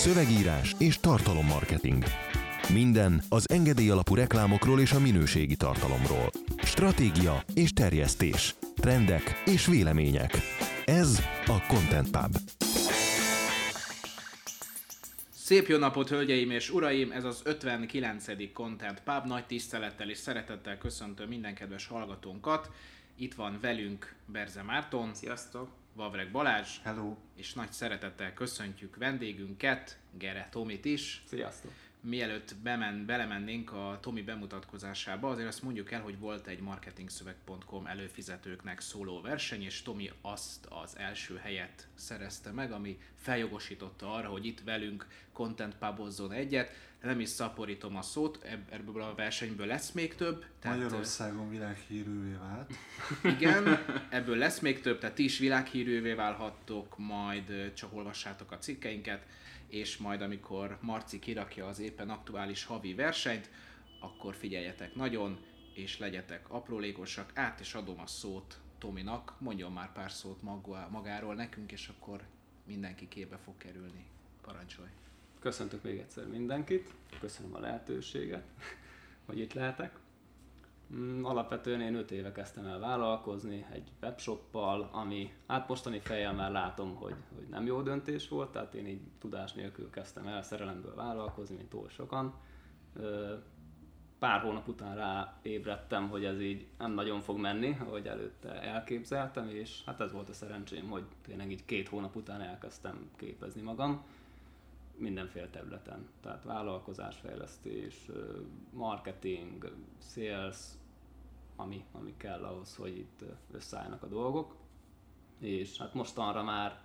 szövegírás és tartalommarketing. Minden az engedély alapú reklámokról és a minőségi tartalomról. Stratégia és terjesztés. Trendek és vélemények. Ez a Content Pub. Szép jó napot, hölgyeim és uraim! Ez az 59. Content Pub. Nagy tisztelettel és szeretettel köszöntöm minden kedves hallgatónkat. Itt van velünk Berze Márton. Sziasztok! Vavreg Balázs. Hello! És nagy szeretettel köszöntjük vendégünket, Gere Tomit is. Sziasztok! Mielőtt bemen, belemennénk a Tomi bemutatkozásába, azért azt mondjuk el, hogy volt egy marketingszöveg.com előfizetőknek szóló verseny, és Tomi azt az első helyet szerezte meg, ami feljogosította arra, hogy itt velünk content pubozzon egyet. Nem is szaporítom a szót, ebből a versenyből lesz még több. Tehát, Magyarországon világhírűvé vált. Igen, ebből lesz még több, tehát ti is világhírűvé válhattok, majd csak olvassátok a cikkeinket és majd amikor Marci kirakja az éppen aktuális havi versenyt, akkor figyeljetek nagyon, és legyetek aprólékosak. Át is adom a szót Tominak, mondjon már pár szót magáról nekünk, és akkor mindenki képbe fog kerülni. Parancsolj! Köszöntök még egyszer mindenkit, köszönöm a lehetőséget, hogy itt lehetek. Mm, alapvetően én 5 éve kezdtem el vállalkozni egy webshoppal, ami hát mostani fejjel már látom, hogy, hogy nem jó döntés volt, tehát én így tudás nélkül kezdtem el szerelemből vállalkozni, mint túl sokan. Pár hónap után ráébredtem, hogy ez így nem nagyon fog menni, ahogy előtte elképzeltem, és hát ez volt a szerencsém, hogy tényleg így két hónap után elkezdtem képezni magam mindenféle területen. Tehát vállalkozásfejlesztés, marketing, sales, ami, ami kell ahhoz, hogy itt összeállnak a dolgok. És hát mostanra már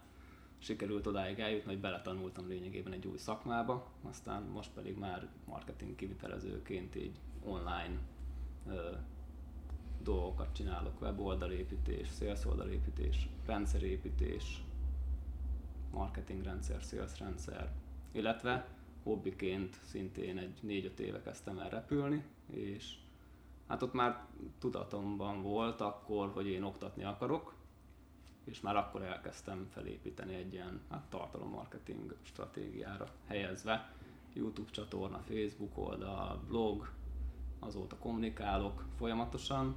sikerült odáig eljutni, hogy beletanultam lényegében egy új szakmába, aztán most pedig már marketing kivitelezőként így online ö, dolgokat csinálok, weboldalépítés, sales oldalépítés, rendszerépítés, marketingrendszer, sales rendszer, illetve hobbiként szintén egy 4-5 éve kezdtem el repülni, és hát ott már tudatomban volt akkor, hogy én oktatni akarok, és már akkor elkezdtem felépíteni egy ilyen hát, tartalommarketing stratégiára helyezve. YouTube csatorna, Facebook oldal, blog, azóta kommunikálok folyamatosan,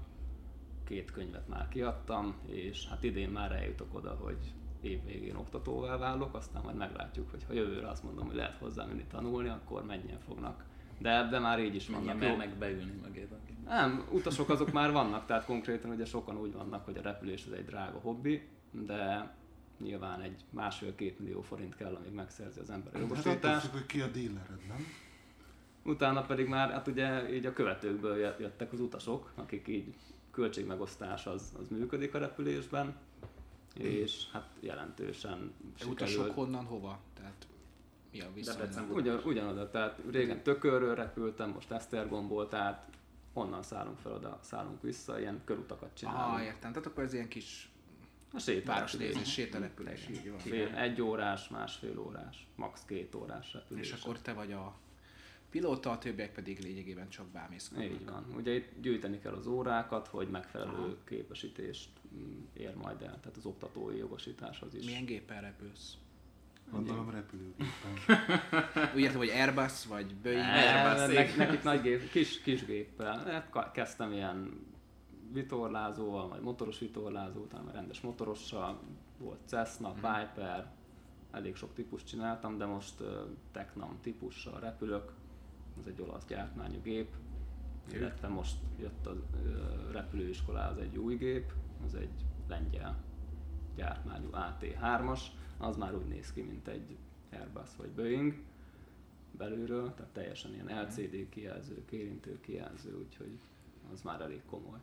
két könyvet már kiadtam, és hát idén már eljutok oda, hogy év végén oktatóvá válok, aztán majd meglátjuk, hogy ha jövőre azt mondom, hogy lehet hozzá menni tanulni, akkor mennyien fognak. De ebben már így is vannak. Jó meg beülni mögébe. Nem, utasok azok már vannak, tehát konkrétan ugye sokan úgy vannak, hogy a repülés az egy drága hobbi, de nyilván egy másfél-két millió forint kell, amíg megszerzi az ember a hát jogosítást. Hát hogy ki a dílered, nem? Utána pedig már, hát ugye így a követőkből jöttek az utasok, akik így költségmegosztás az, az működik a repülésben, és hát jelentősen sikerült. Utasok honnan hova? Tehát mi a viszony? Ugyan, ugyanoda, tehát régen Tökörről repültem, most Esztergomból, tehát onnan szállunk fel oda, szállunk vissza, ilyen körutakat csinálunk. Ah, értem, tehát akkor ez ilyen kis a sétálás, nézés, sételepülés, így van. Fél, egy órás, másfél órás, max. két órás repülés. És akkor te vagy a pilóta, a többiek pedig lényegében csak bámészkodnak. Így van. Ugye itt gyűjteni kell az órákat, hogy megfelelő Aha. képesítést mm, ér majd el, tehát az oktatói jogosítás az is. Milyen gépen repülsz? Gondolom repülőgépen. Úgy értem, hogy Airbus vagy Boeing? Airbus. Ne, nekik nagy gép, kis, kis géppel. Hát kezdtem ilyen vitorlázóval, vagy motoros vitorlázó, utána rendes motorossal, volt Cessna, hmm. Viper, elég sok típus csináltam, de most uh, Tecnam típussal repülök, ez egy olasz gyártmányú gép, illetve most jött a uh, repülőiskolához egy új gép, az egy lengyel gyártmányú AT3-as, az már úgy néz ki, mint egy Airbus vagy Boeing belülről, tehát teljesen ilyen LCD kijelző, kérintő kijelző, úgyhogy az már elég komoly.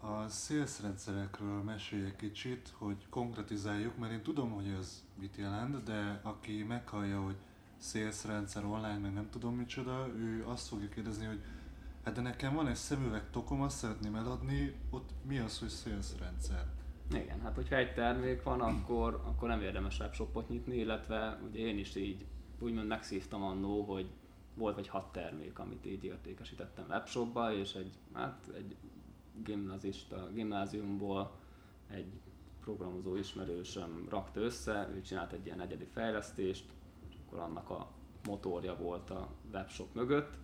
A sales rendszerekről mesélj egy kicsit, hogy konkretizáljuk, mert én tudom, hogy ez mit jelent, de aki meghallja, hogy sales rendszer online, meg nem tudom micsoda, ő azt fogja kérdezni, hogy hát de nekem van egy szemüveg tokom, azt szeretném eladni, ott mi az, hogy rendszer? Igen, hát hogyha egy termék van, akkor, akkor nem érdemes webshopot nyitni, illetve ugye én is így úgymond megszívtam annó, hogy volt vagy hat termék, amit így értékesítettem webshopba, és egy, hát egy gimnazista gimnáziumból egy programozó ismerősöm rakta össze, ő csinált egy ilyen egyedi fejlesztést, és akkor annak a motorja volt a webshop mögött.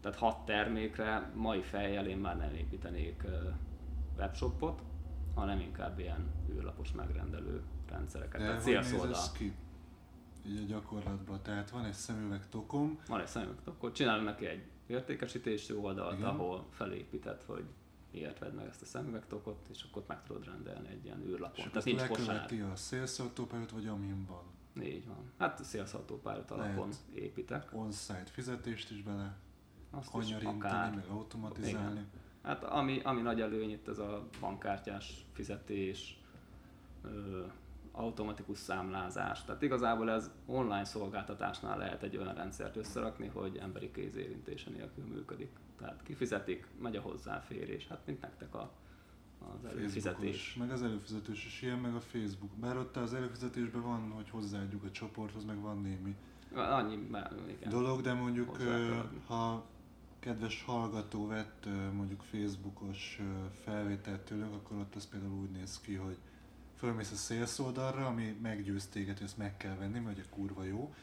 Tehát hat termékre mai fejjel én már nem építenék webshopot, hanem inkább ilyen űrlapos megrendelő rendszereket. De Tehát ez ki? Így a gyakorlatban. Tehát van egy szemüveg tokom, Van egy szemünk, akkor csinálunk neki egy értékesítési oldalt, Igen. ahol felépített, hogy miért vedd meg ezt a szemüvegtokot, és akkor meg tudod rendelni egy ilyen és űrlapon. akkor Tehát nincs kosár. a szélszautópályát, vagy amin van. Így van. Hát Sales Autopilot alapon építek. On-site fizetést is bele Azt kanyarintani, meg automatizálni. Hát ami, ami nagy előny itt ez a bankkártyás fizetés, ö, automatikus számlázás. Tehát igazából ez online szolgáltatásnál lehet egy olyan rendszert összerakni, hogy emberi kézérintése nélkül működik. Tehát kifizetik, megy a hozzáférés, hát mint nektek a, az előfizetés. Meg az előfizetés is ilyen, meg a Facebook. Bár ott az előfizetésben van, hogy hozzáadjuk a csoporthoz, meg van némi Annyi, már, igen. dolog, de mondjuk ha kedves hallgató vett mondjuk Facebookos felvételt tőlünk, akkor ott az például úgy néz ki, hogy fölmész a sales oldalra, ami meggyőz téged, hogy ezt meg kell venni, mert ugye kurva jó.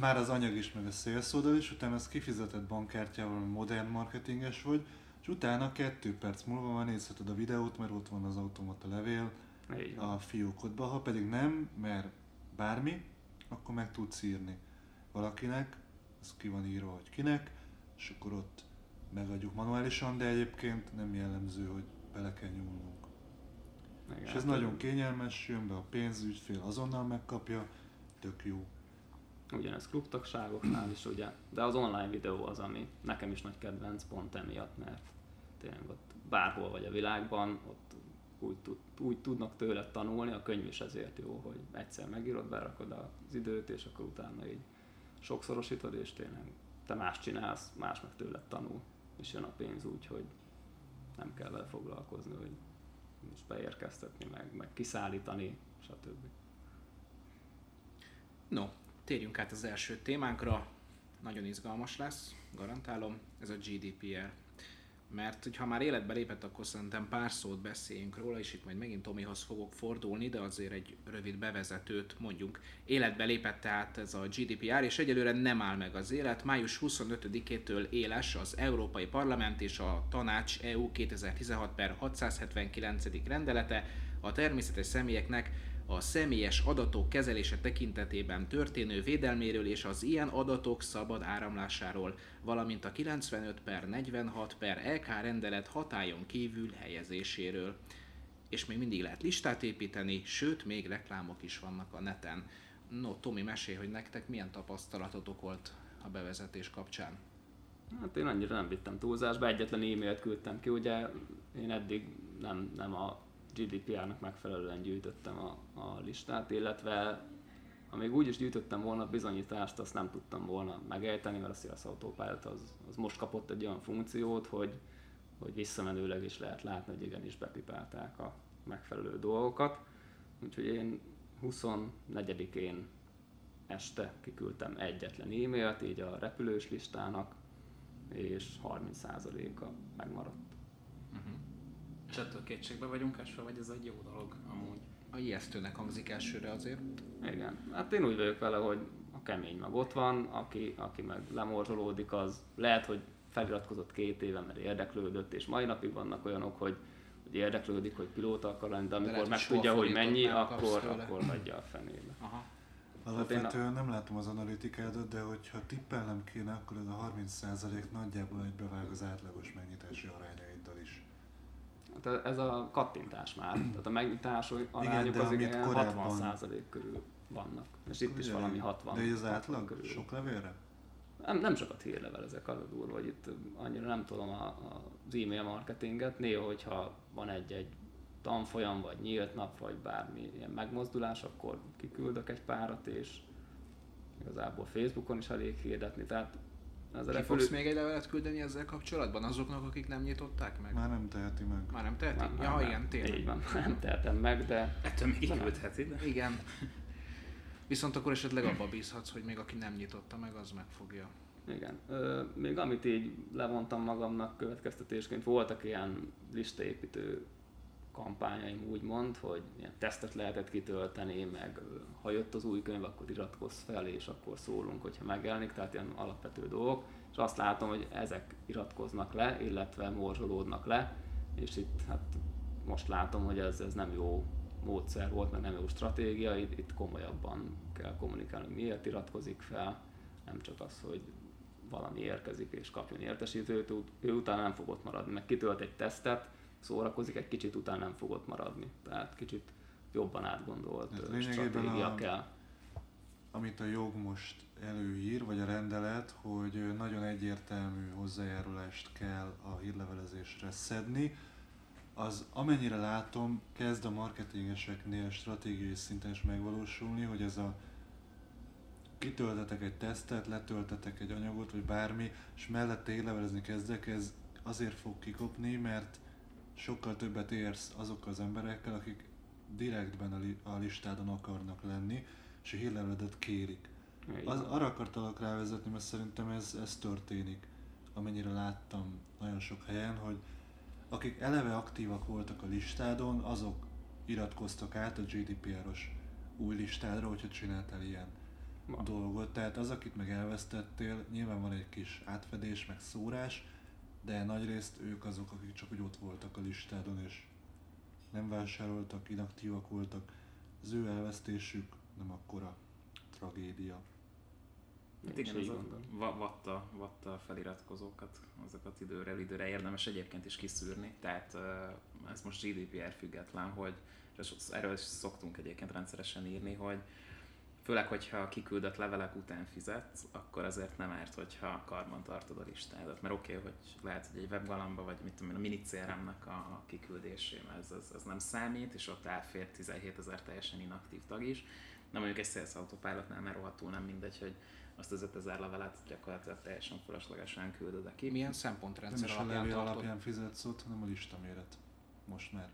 Már az anyag is, meg a sales oldal is, utána az kifizetett bankkártyával, modern marketinges vagy, és utána kettő perc múlva már nézheted a videót, mert ott van az automata levél a fiókodba, ha pedig nem, mert bármi, akkor meg tudsz írni valakinek, az ki van írva, hogy kinek, és akkor ott megadjuk manuálisan, de egyébként nem jellemző, hogy bele kell nyúlnunk. Igen, És ez hát nagyon kényelmes, jön be a pénz, ügyfél azonnal megkapja, tök jó. Ugyanez klubtagságoknál is ugye, de az online videó az, ami nekem is nagy kedvenc pont emiatt, mert tényleg ott bárhol vagy a világban, ott úgy, tud, úgy tudnak tőle tanulni, a könyv is ezért jó, hogy egyszer megírod, berakod az időt, és akkor utána így sokszorosítod, és tényleg te más csinálsz, más meg tőled tanul, és jön a pénz úgy, hogy nem kell vele foglalkozni, hogy most beérkeztetni, meg, meg kiszállítani, stb. No, térjünk át az első témánkra. Nagyon izgalmas lesz, garantálom, ez a GDPR. Mert hogyha már életbe lépett, akkor szerintem pár szót beszéljünk róla, és itt majd megint Tomihoz fogok fordulni, de azért egy rövid bevezetőt mondjunk. Életbe lépett tehát ez a GDPR, és egyelőre nem áll meg az élet. Május 25-től éles az Európai Parlament és a Tanács EU 2016 per 679. rendelete a természetes személyeknek a személyes adatok kezelése tekintetében történő védelméről és az ilyen adatok szabad áramlásáról, valamint a 95 per 46 per EK rendelet hatályon kívül helyezéséről. És még mindig lehet listát építeni, sőt, még reklámok is vannak a neten. No, Tomi, mesélj, hogy nektek milyen tapasztalatotok volt a bevezetés kapcsán. Hát én annyira nem vittem túlzásba, egyetlen e-mailt küldtem ki, ugye én eddig nem, nem a GDPR-nak megfelelően gyűjtöttem a, a listát, illetve ha még úgy is gyűjtöttem volna bizonyítást, azt nem tudtam volna megejteni, mert a Sales Autopilot az, az most kapott egy olyan funkciót, hogy, hogy visszamenőleg is lehet látni, hogy igenis bepipálták a megfelelő dolgokat. Úgyhogy én 24-én este kiküldtem egyetlen e-mailt, így a repülős listának, és 30%-a megmaradt. És ettől kétségbe vagyunk esve, vagy ez egy jó dolog amúgy? A ijesztőnek hangzik elsőre azért. Igen, hát én úgy vagyok vele, hogy a kemény meg ott van, aki, aki meg lemorzsolódik, az lehet, hogy feliratkozott két éve, mert érdeklődött, és mai napig vannak olyanok, hogy, hogy érdeklődik, hogy pilóta akar lenni, de amikor lehet, meg tudja, hogy mennyi, akkor, tőle. akkor hagyja a fenébe. Aha. Alapvetően nem látom az analitikádat, de hogyha tippelnem kéne, akkor ez a 30% nagyjából egybevág az átlagos megnyitási is. Hát ez a kattintás már, tehát a megnyitás arányok de az igen korábban- 60% körül vannak. És itt is valami 60 De az 60 átlag körül. sok levélre? Nem, nem sokat hírlevelezek, az a durva, hogy itt annyira nem tudom a, a, az e-mail marketinget. Néha, hogyha van egy-egy tanfolyam, vagy nyílt nap, vagy bármi ilyen megmozdulás, akkor kiküldök egy párat, és igazából Facebookon is elég hirdetni. Tehát ez a Ki fogsz még egy levelet küldeni ezzel kapcsolatban azoknak, akik nem nyitották meg? Már nem teheti meg. Már nem teheti? Nem, ja, nem, igen, tényleg. Így van, nem tehetem meg, de Ettől még Nem. kiküldheti, de... Igen. Viszont akkor esetleg abba bízhatsz, hogy még aki nem nyitotta meg, az megfogja. Igen. Ö, még amit így levontam magamnak következtetésként, voltak ilyen listaépítő kampányaim úgymond, hogy ilyen tesztet lehetett kitölteni, meg ha jött az új könyv, akkor iratkozz fel, és akkor szólunk, hogyha megjelenik, tehát ilyen alapvető dolgok. És azt látom, hogy ezek iratkoznak le, illetve morzsolódnak le, és itt hát most látom, hogy ez, ez nem jó módszer volt, meg nem jó stratégia, itt, itt komolyabban kell kommunikálni, miért iratkozik fel, nem csak az, hogy valami érkezik és kapjon értesítőt, ő utána nem fogott maradni, meg kitölt egy tesztet, szórakozik, egy kicsit utána nem fogott maradni. Tehát kicsit jobban átgondolt Ez stratégia a, kell. Amit a jog most előír, vagy a rendelet, hogy nagyon egyértelmű hozzájárulást kell a hírlevelezésre szedni, az amennyire látom, kezd a marketingeseknél stratégiai szinten is megvalósulni, hogy ez a kitöltetek egy tesztet, letöltetek egy anyagot, vagy bármi, és mellette hírlevelezni kezdek, ez azért fog kikopni, mert sokkal többet érsz azokkal az emberekkel, akik direktben a, li- a listádon akarnak lenni, és a hírleveledet kérik. Az, arra akartalak rávezetni, mert szerintem ez, ez történik, amennyire láttam nagyon sok helyen, hogy akik eleve aktívak voltak a listádon, azok iratkoztak át a GDPR-os új listádra, hogyha csináltál ilyen Ma. dolgot. Tehát az, akit meg elvesztettél, nyilván van egy kis átfedés, meg szórás, de nagyrészt ők azok, akik csak úgy ott voltak a listádon, és nem vásároltak, inaktívak voltak. Az ő elvesztésük nem akkora tragédia. Hát igen, ez a vatta, vatta a feliratkozókat, azokat időre, időre érdemes egyébként is kiszűrni, tehát ez most GDPR független, hogy erről is szoktunk egyébként rendszeresen írni, hogy főleg, hogyha kiküldött levelek után fizetsz, akkor azért nem árt, hogyha karban tartod a listádat. Mert oké, okay, hogy lehet, hogy egy webgalamba, vagy mit tudom én, a mini CRM-nek a kiküldésében ez, ez, ez, nem számít, és ott elfér 17 ezer teljesen inaktív tag is. Nem mondjuk egy sales autopilotnál, mert rohadtul nem mindegy, hogy azt az 5000 levelet gyakorlatilag teljesen fölöslegesen küldöd ki. Milyen szempontrendszer nem alapján alapján fizetsz ott, hanem a listaméret. Most már.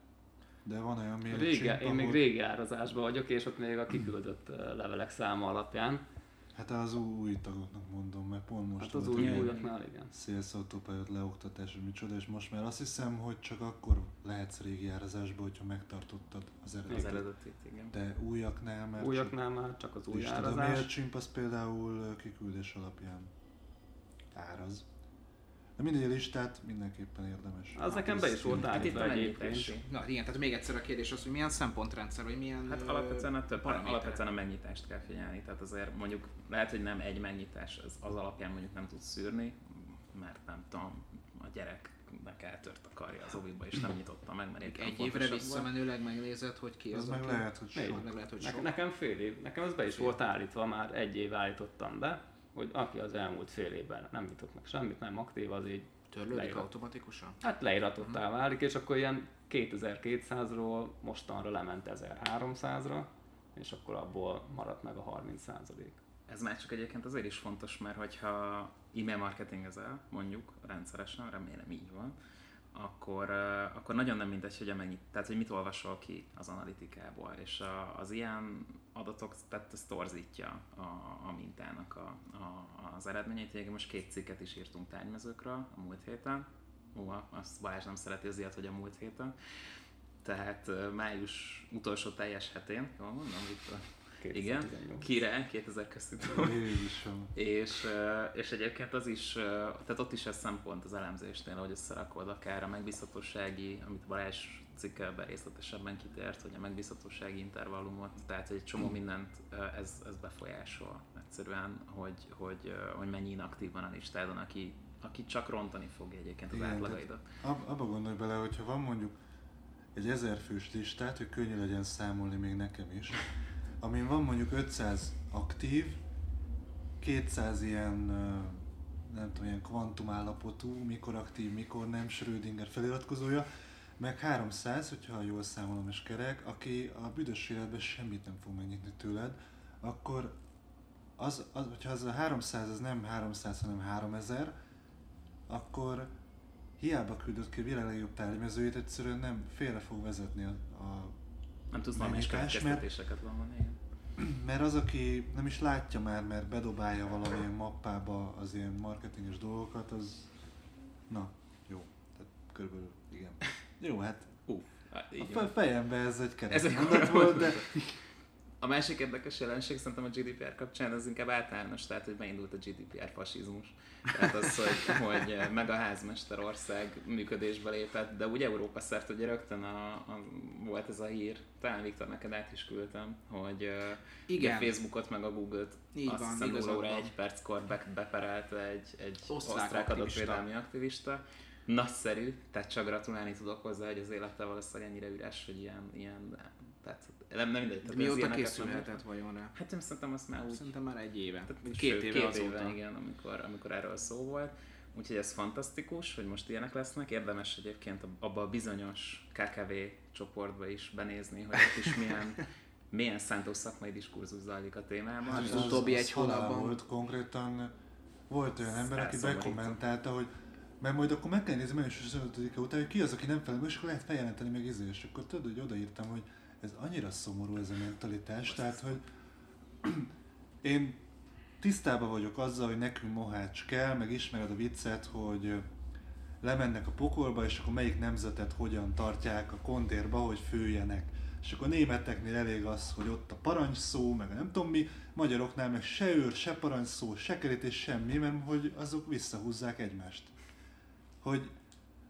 De van olyan méret. Régi, én ahol... még régi árazásban vagyok, és ott még a kiküldött levelek száma alapján Hát az új tagoknak mondom, mert pont most hát az új újaknál, igen. Sales Autopilot leoktatás, micsoda, és most már azt hiszem, hogy csak akkor lehetsz régi árazásba, hogyha megtartottad az eredetit. Az eredetit, igen. De újaknál már újaknál csak, már csak az új árazás. És a MailChimp az például kiküldés alapján áraz. De mindegy, a listát mindenképpen érdemes. Az nekem be is volt állítva egyébként. Na igen, tehát még egyszer a kérdés az, hogy milyen szempontrendszer, vagy milyen Hát alapvetően a több, alapvetően a megnyitást kell figyelni. Tehát azért mondjuk lehet, hogy nem egy megnyitás, az, az alapján mondjuk nem tudsz szűrni, mert nem tudom, a gyerek meg eltört a karja az oviba, és nem nyitotta meg, mert egy évre visszamenőleg megnézed, hogy ki az, az meg lehet, hogy sok. Meg lehet, hogy sok. Nekem fél év, nekem az be is volt állítva, már egy év állítottam be, hogy aki az elmúlt fél évben nem nyitott meg semmit, nem aktív, az így Törlődik leirat. automatikusan? Hát leiratottá uh-huh. válik, és akkor ilyen 2200-ról mostanra lement 1300-ra, és akkor abból maradt meg a 30 százalék. Ez már csak egyébként azért is fontos, mert hogyha e-mail marketingezel, mondjuk rendszeresen, remélem így van, akkor, akkor nagyon nem mindegy, hogy, mennyit, tehát, hogy mit olvasol ki az analitikaból, és a, az ilyen adatok, tehát ez torzítja a, a mintának a, a, az eredményeit. Igen, most két cikket is írtunk tárgymezőkről a múlt héten. Ó, azt Balázs nem szereti az ilyet, hogy a múlt héten. Tehát május utolsó teljes hetén, jól mondom, Viktor? Igen, kire, 2000 köztük. és, és egyébként az is, tehát ott is ez szempont az elemzésnél, hogy összerakod akár a megbízhatósági, amit Balázs cikkelben részletesebben kitért, hogy a megbízhatósági intervallumot, tehát egy csomó mindent ez, ez befolyásol egyszerűen, hogy, hogy, hogy mennyi inaktív van a listádon, aki, aki csak rontani fogja egyébként az Igen, átlagaidat. Ab, abba gondolj bele, hogyha van mondjuk egy ezer fős listát, hogy könnyű legyen számolni még nekem is, amin van mondjuk 500 aktív, 200 ilyen nem tudom, ilyen kvantumállapotú, mikor aktív, mikor nem, Schrödinger feliratkozója, meg 300, hogyha jól számolom és kerek, aki a büdös életben semmit nem fog megnyitni tőled, akkor az, az, hogyha az a 300 az nem 300, hanem 3000, akkor hiába küldött ki a világ legjobb tárgymezőjét, egyszerűen nem félre fog vezetni a, a Nem tudsz valami következtetéseket vonni. Mert az, aki nem is látja már, mert bedobálja valamilyen mappába az ilyen marketinges dolgokat, az na, jó. Tehát körülbelül igen. Jó, hát Ú, Hát, így A van. fe- fejemben ez egy Ez egy keretmondat volt, de A másik érdekes jelenség szerintem a GDPR kapcsán az inkább általános, tehát hogy beindult a GDPR fasizmus. Tehát az, hogy, hogy meg a házmester ország működésbe lépett, de úgy Európa szerte ugye rögtön a, a, volt ez a hír, talán Viktor neked át is küldtem, hogy Igen. a Facebookot meg a Google-t Így azt van, hiszem 0 óra egy perckor be, beperelte egy, egy Osztrák osztrák, adatvédelmi aktivista. Nagyszerű, tehát csak gratulálni tudok hozzá, hogy az élete valószínűleg ennyire üres, hogy ilyen, ilyen tehát nem, nem mindegy. ez Mióta készülhetett vajon rá? Hát én szerintem azt már úgy... Szerintem már egy éve. Tehát Két sőt, éve két azóta. éve, igen, amikor, amikor erről szó volt. Úgyhogy ez fantasztikus, hogy most ilyenek lesznek. Érdemes egyébként abba a bizonyos KKV csoportba is benézni, hogy ott is milyen, milyen szántó szakmai diskurzus zajlik a témában. Hát az utóbbi egy hónapban. volt konkrétan, volt olyan ember, aki bekommentálta, hogy mert majd akkor meg kell nézni május 25-e után, hogy ki az, aki nem felel, meg, és akkor lehet feljelenteni meg izé, és akkor tudod, hogy odaírtam, hogy ez annyira szomorú ez a mentalitás, tehát, hogy én tisztában vagyok azzal, hogy nekünk mohács kell, meg ismered a viccet, hogy lemennek a pokolba, és akkor melyik nemzetet hogyan tartják a kondérba, hogy főjenek. És akkor németeknél elég az, hogy ott a parancsszó, meg a nem tudom mi, magyaroknál meg se őr, se parancsszó, se kerítés, semmi, mert hogy azok visszahúzzák egymást. Hogy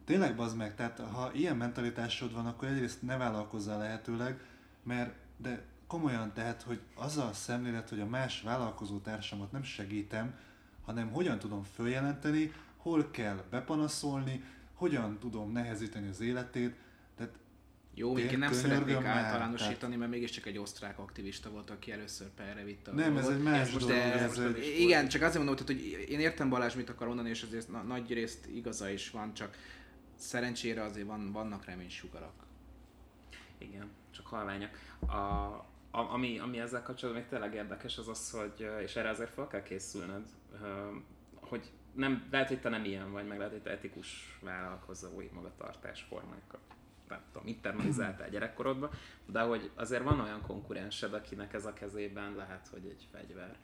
tényleg bazd meg, tehát ha ilyen mentalitásod van, akkor egyrészt ne vállalkozzál lehetőleg, mert de komolyan tehát, hogy az a szemlélet, hogy a más vállalkozó társamat nem segítem, hanem hogyan tudom följelenteni, hol kell bepanaszolni, hogyan tudom nehezíteni az életét, tehát Jó, még én nem szeretnék már, általánosítani, mert mégiscsak egy osztrák aktivista volt, aki először perre vitte a nem, ez egy más dolog, De ez egy, igen, csak azért mondom, tehát, hogy én értem Balázs, mit akar mondani, és azért na- nagy részt igaza is van, csak szerencsére azért van, vannak reménysugarak. Igen, csak halványak. A, a, ami, ami ezzel kapcsolatban még tényleg érdekes az az, hogy, és erre azért fel kell készülnöd, ö, hogy nem, lehet, hogy te nem ilyen vagy, meg lehet, hogy te etikus vállalkozói magatartásformákat nem tudom, internalizáltál gyerekkorodban, de hogy azért van olyan konkurensed, akinek ez a kezében lehet, hogy egy fegyver.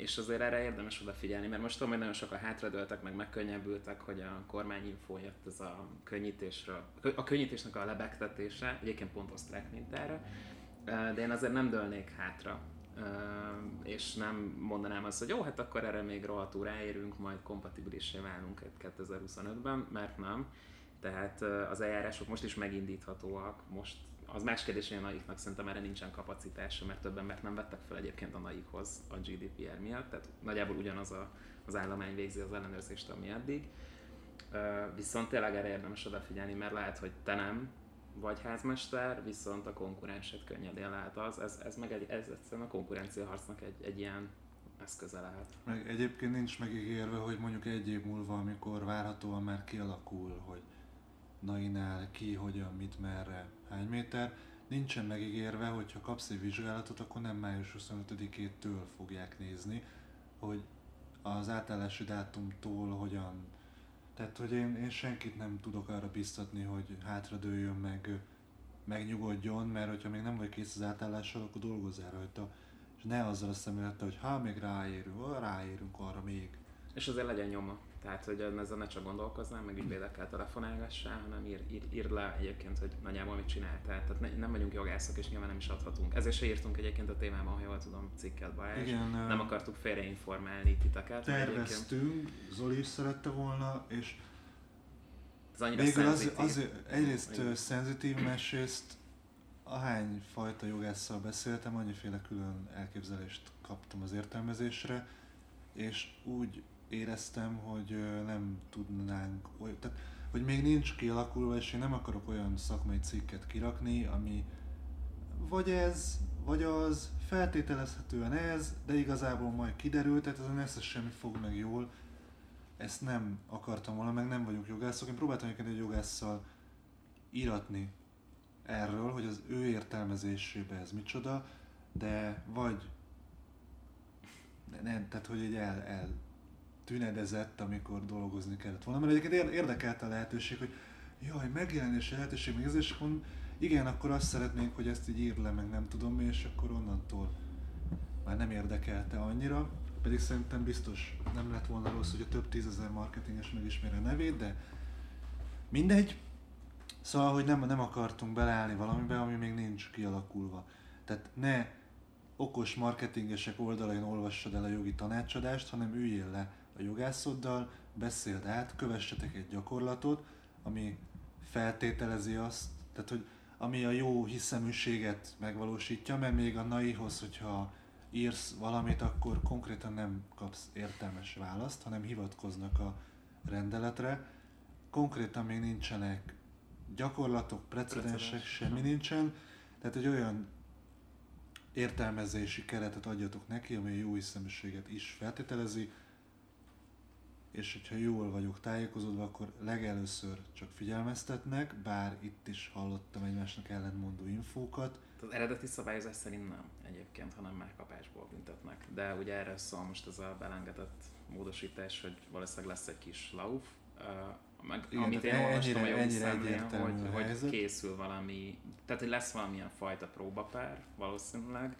És azért erre érdemes odafigyelni, mert most tudom, hogy nagyon sokan hátradőltek, meg megkönnyebbültek, hogy a kormányinfó jött ez a könnyítésről, a könnyítésnek a lebegtetése, egyébként pont osztrák mintára, de én azért nem dőlnék hátra, és nem mondanám azt, hogy jó, hát akkor erre még rohadtul ráérünk, majd kompatibilissé válunk 2025-ben, mert nem. Tehát az eljárások most is megindíthatóak, most az más kérdés, hogy a naiknak szerintem erre nincsen kapacitása, mert több embert nem vettek fel egyébként a naikhoz a GDPR miatt, tehát nagyjából ugyanaz a, az állomány végzi az ellenőrzést, ami eddig. Viszont tényleg erre érdemes odafigyelni, mert lehet, hogy te nem vagy házmester, viszont a konkurensed könnyedén lehet az. Ez, ez meg egy, ez egyszerűen a konkurencia harcnak egy, egy ilyen eszköze lehet. Meg egyébként nincs megígérve, hogy mondjuk egy év múlva, amikor várhatóan már kialakul, hogy nainál ki, hogyan, mit, merre, hány méter, nincsen megígérve, hogy ha kapsz egy vizsgálatot, akkor nem május 25-től fogják nézni, hogy az átállási dátumtól hogyan tehát, hogy én, én senkit nem tudok arra biztatni, hogy hátradőljön meg, megnyugodjon, mert hogyha még nem vagy kész az átállással, akkor dolgozzál rajta. És ne azzal a szemlélettel, hogy ha még ráérünk, ah, ráérünk arra még. És azért legyen nyoma. Tehát, hogy ezzel ne csak gondolkoznál, meg ügyvédekkel telefonálgassál, hanem ír, ír, ír le egyébként, hogy nagyjából mit csináltál. Tehát ne, nem vagyunk jogászok, és nyilván nem is adhatunk. Ezért se írtunk egyébként a témában, ha jól tudom, cikket Balázs. Igen, Nem akartuk félreinformálni titeket. mert egyébként terveztünk, Zoli is szerette volna, és Ez annyira végül az, az, egyrészt Igen. szenzitív, másrészt ahány fajta jogásszal beszéltem, annyiféle külön elképzelést kaptam az értelmezésre, és úgy éreztem, hogy nem tudnánk, tehát, hogy még nincs kialakulva, és én nem akarok olyan szakmai cikket kirakni, ami vagy ez, vagy az, feltételezhetően ez, de igazából majd kiderül, tehát ezt semmi fog meg jól. Ezt nem akartam volna, meg nem vagyunk jogászok. Én próbáltam egyébként egy jogásszal íratni erről, hogy az ő értelmezésébe ez micsoda, de vagy ne- nem, tehát hogy egy el, el tünedezett, amikor dolgozni kellett volna, mert egyébként ér- érdekelte a lehetőség, hogy jaj, megjelenési lehetőség, meg ez, és akkor igen, akkor azt szeretnénk, hogy ezt így ír le, meg nem tudom és akkor onnantól már nem érdekelte annyira, pedig szerintem biztos nem lett volna rossz, hogy a több tízezer marketinges megismeri a nevét, de mindegy. Szóval, hogy nem, nem akartunk beleállni valamibe, ami még nincs kialakulva. Tehát ne okos marketingesek oldalain olvassad el a jogi tanácsadást, hanem üljél le a jogászoddal, beszéld át, kövessetek egy gyakorlatot, ami feltételezi azt, tehát hogy ami a jó hiszeműséget megvalósítja, mert még a naihoz, hogyha írsz valamit, akkor konkrétan nem kapsz értelmes választ, hanem hivatkoznak a rendeletre. Konkrétan még nincsenek gyakorlatok, precedensek, Precedens, semmi nincsen. Tehát egy olyan értelmezési keretet adjatok neki, ami a jó hiszeműséget is feltételezi, és hogyha jól vagyok tájékozódva, akkor legelőször csak figyelmeztetnek, bár itt is hallottam egymásnak ellentmondó infókat. Az eredeti szabályozás szerint nem egyébként, hanem már kapásból büntetnek. De ugye erre szól most ez a belengetett módosítás, hogy valószínűleg lesz egy kis lauf, meg, Igen, amit én olvastam a ennyire- jogi ennyire szemnél, egyértelmű hogy, a hogy készül valami, tehát hogy lesz valamilyen fajta próbapár valószínűleg,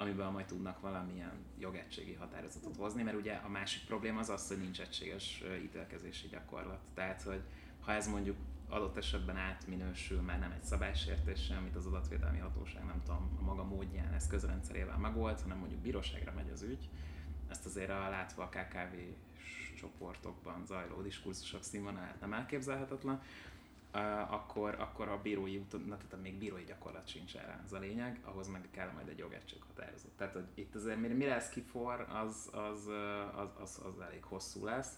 amiben majd tudnak valamilyen jogegységi határozatot hozni, mert ugye a másik probléma az az, hogy nincs egységes ítélkezési gyakorlat. Tehát, hogy ha ez mondjuk adott esetben átminősül, már nem egy szabálysértéssel, amit az adatvédelmi hatóság nem tudom, a maga módján ezt közrendszerével megold, hanem mondjuk bíróságra megy az ügy. Ezt azért a látva a KKV csoportokban zajló diskurzusok színvonalát nem elképzelhetetlen, akkor, akkor a bírói úton, na, tehát még bírói gyakorlat sincs erre, ez a lényeg, ahhoz meg kell majd egy jogegység határozat. Tehát, hogy itt azért mire, mire ez kifor, az, az, az, az, az, elég hosszú lesz.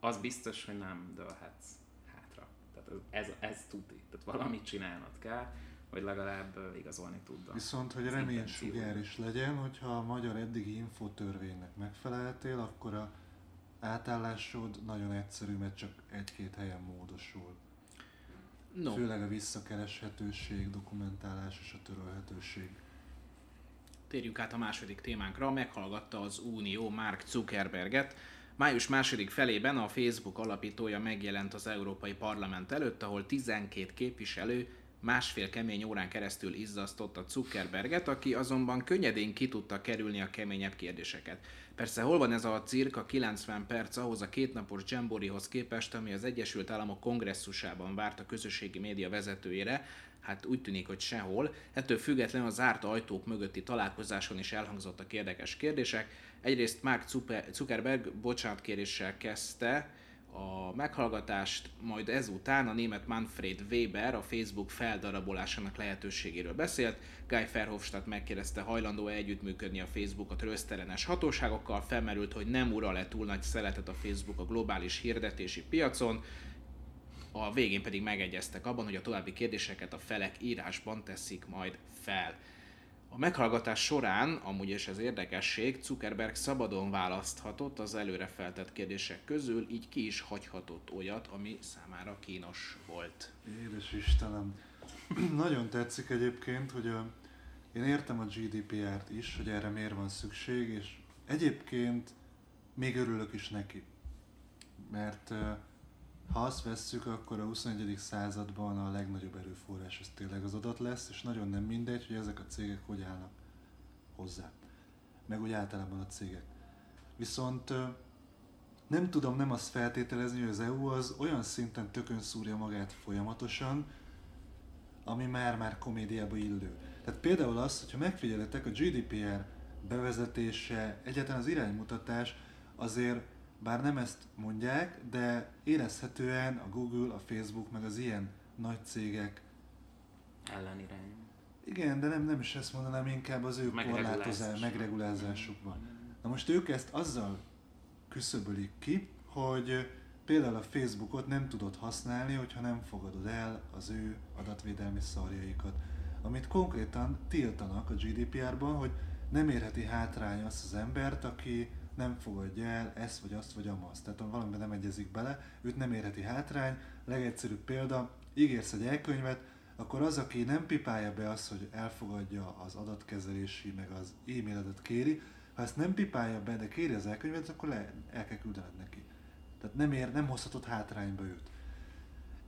Az biztos, hogy nem dőlhetsz hátra. Tehát ez, ez, ez tuti. Tehát valamit csinálnod kell, hogy legalább igazolni tudd. a- Viszont, hogy reménysugár is legyen, hogyha a magyar eddigi infotörvénynek megfeleltél, akkor a átállásod nagyon egyszerű, mert csak egy-két helyen módosul. No, Főleg a visszakereshetőség, dokumentálás és a törölhetőség. Térjünk át a második témánkra. Meghallgatta az Unió Mark Zuckerberget. Május második felében a Facebook alapítója megjelent az Európai Parlament előtt, ahol 12 képviselő másfél kemény órán keresztül izzasztotta Zuckerberget, aki azonban könnyedén ki tudta kerülni a keményebb kérdéseket. Persze hol van ez a cirka 90 perc ahhoz a kétnapos Jamborihoz képest, ami az Egyesült Államok kongresszusában várt a közösségi média vezetőjére, hát úgy tűnik, hogy sehol. Ettől függetlenül a zárt ajtók mögötti találkozáson is elhangzottak érdekes kérdések. Egyrészt Mark Zuckerberg bocsánatkéréssel kezdte a meghallgatást, majd ezután a német Manfred Weber a Facebook feldarabolásának lehetőségéről beszélt. Guy Verhofstadt megkérdezte, hajlandó-e együttműködni a Facebook a trösztelenes hatóságokkal, felmerült, hogy nem ural-e túl nagy szeletet a Facebook a globális hirdetési piacon, a végén pedig megegyeztek abban, hogy a további kérdéseket a felek írásban teszik majd fel. A meghallgatás során, amúgy is ez érdekesség, Zuckerberg szabadon választhatott az előre feltett kérdések közül, így ki is hagyhatott olyat, ami számára kínos volt. Édes Istenem. Nagyon tetszik egyébként, hogy a, én értem a GDPR-t is, hogy erre miért van szükség, és egyébként még örülök is neki. Mert ha azt vesszük, akkor a 21. században a legnagyobb erőforrás az tényleg az adat lesz, és nagyon nem mindegy, hogy ezek a cégek hogy állnak hozzá. Meg úgy általában a cégek. Viszont nem tudom nem azt feltételezni, hogy az EU az olyan szinten tökön szúrja magát folyamatosan, ami már-már komédiába illő. Tehát például az, hogyha megfigyeletek, a GDPR bevezetése, egyáltalán az iránymutatás azért, bár nem ezt mondják, de érezhetően a Google, a Facebook, meg az ilyen nagy cégek, Ellenirány. igen, de nem, nem is ezt mondanám, inkább az ő korlátozás, megregulázásukban. Na most ők ezt azzal küszöbölik ki, hogy például a Facebookot nem tudod használni, hogyha nem fogadod el az ő adatvédelmi szarjaikat. Amit konkrétan tiltanak a GDPR-ban, hogy nem érheti hátrány azt az embert, aki nem fogadja el ezt vagy azt vagy amazt. Tehát valamiben nem egyezik bele, őt nem érheti hátrány. Legegyszerűbb példa, ígérsz egy elkönyvet, akkor az, aki nem pipálja be azt, hogy elfogadja az adatkezelési, meg az e-mailedet kéri, ha ezt nem pipálja be, de kéri az elkönyvet, akkor le, el kell küldened neki. Tehát nem, ér, nem hozhatod hátrányba őt.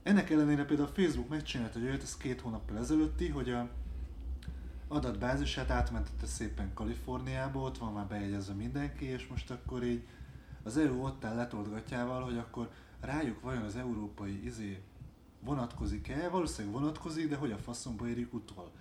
Ennek ellenére például a Facebook megcsinálta egy olyat, ez két hónappal ezelőtti, hogy a adatbázisát átmentette szépen Kaliforniába, ott van már bejegyezve mindenki, és most akkor így az EU ott áll letolt gatyával, hogy akkor rájuk vajon az európai izé vonatkozik-e? Valószínűleg vonatkozik, de hogy a faszomba érjük utol.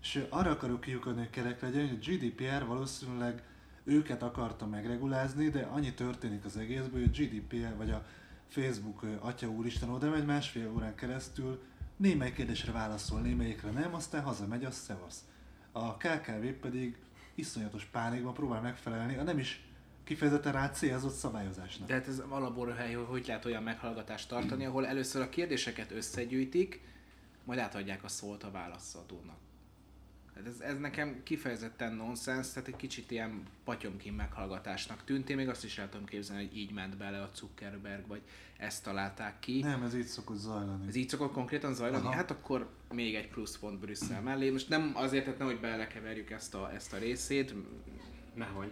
És arra akarok kiukadni, hogy kerek legyen, hogy a GDPR valószínűleg őket akarta megregulázni, de annyi történik az egészből, hogy a GDPR vagy a Facebook atya úristen oda megy másfél órán keresztül, némely kérdésre válaszol, némelyikre nem, aztán hazamegy, az szevasz. A KKV pedig iszonyatos pánikban próbál megfelelni, a nem is kifejezetten rá célzott szabályozásnak. De hát ez alaborhely, hogy hogy lehet olyan meghallgatást tartani, ahol először a kérdéseket összegyűjtik, majd átadják a szót a válaszadónak. Ez, ez nekem kifejezetten nonsens, tehát egy kicsit ilyen patyomkin meghallgatásnak tűnt. Én még azt is el tudom képzelni, hogy így ment bele a Zuckerberg, vagy ezt találták ki. Nem, ez így szokott zajlani. Ez így szokott konkrétan zajlani? Aha. Hát akkor még egy pluszpont Brüsszel mellé. Most nem azért, tehát nem, hogy belekeverjük ezt a, ezt a részét, Nehogy.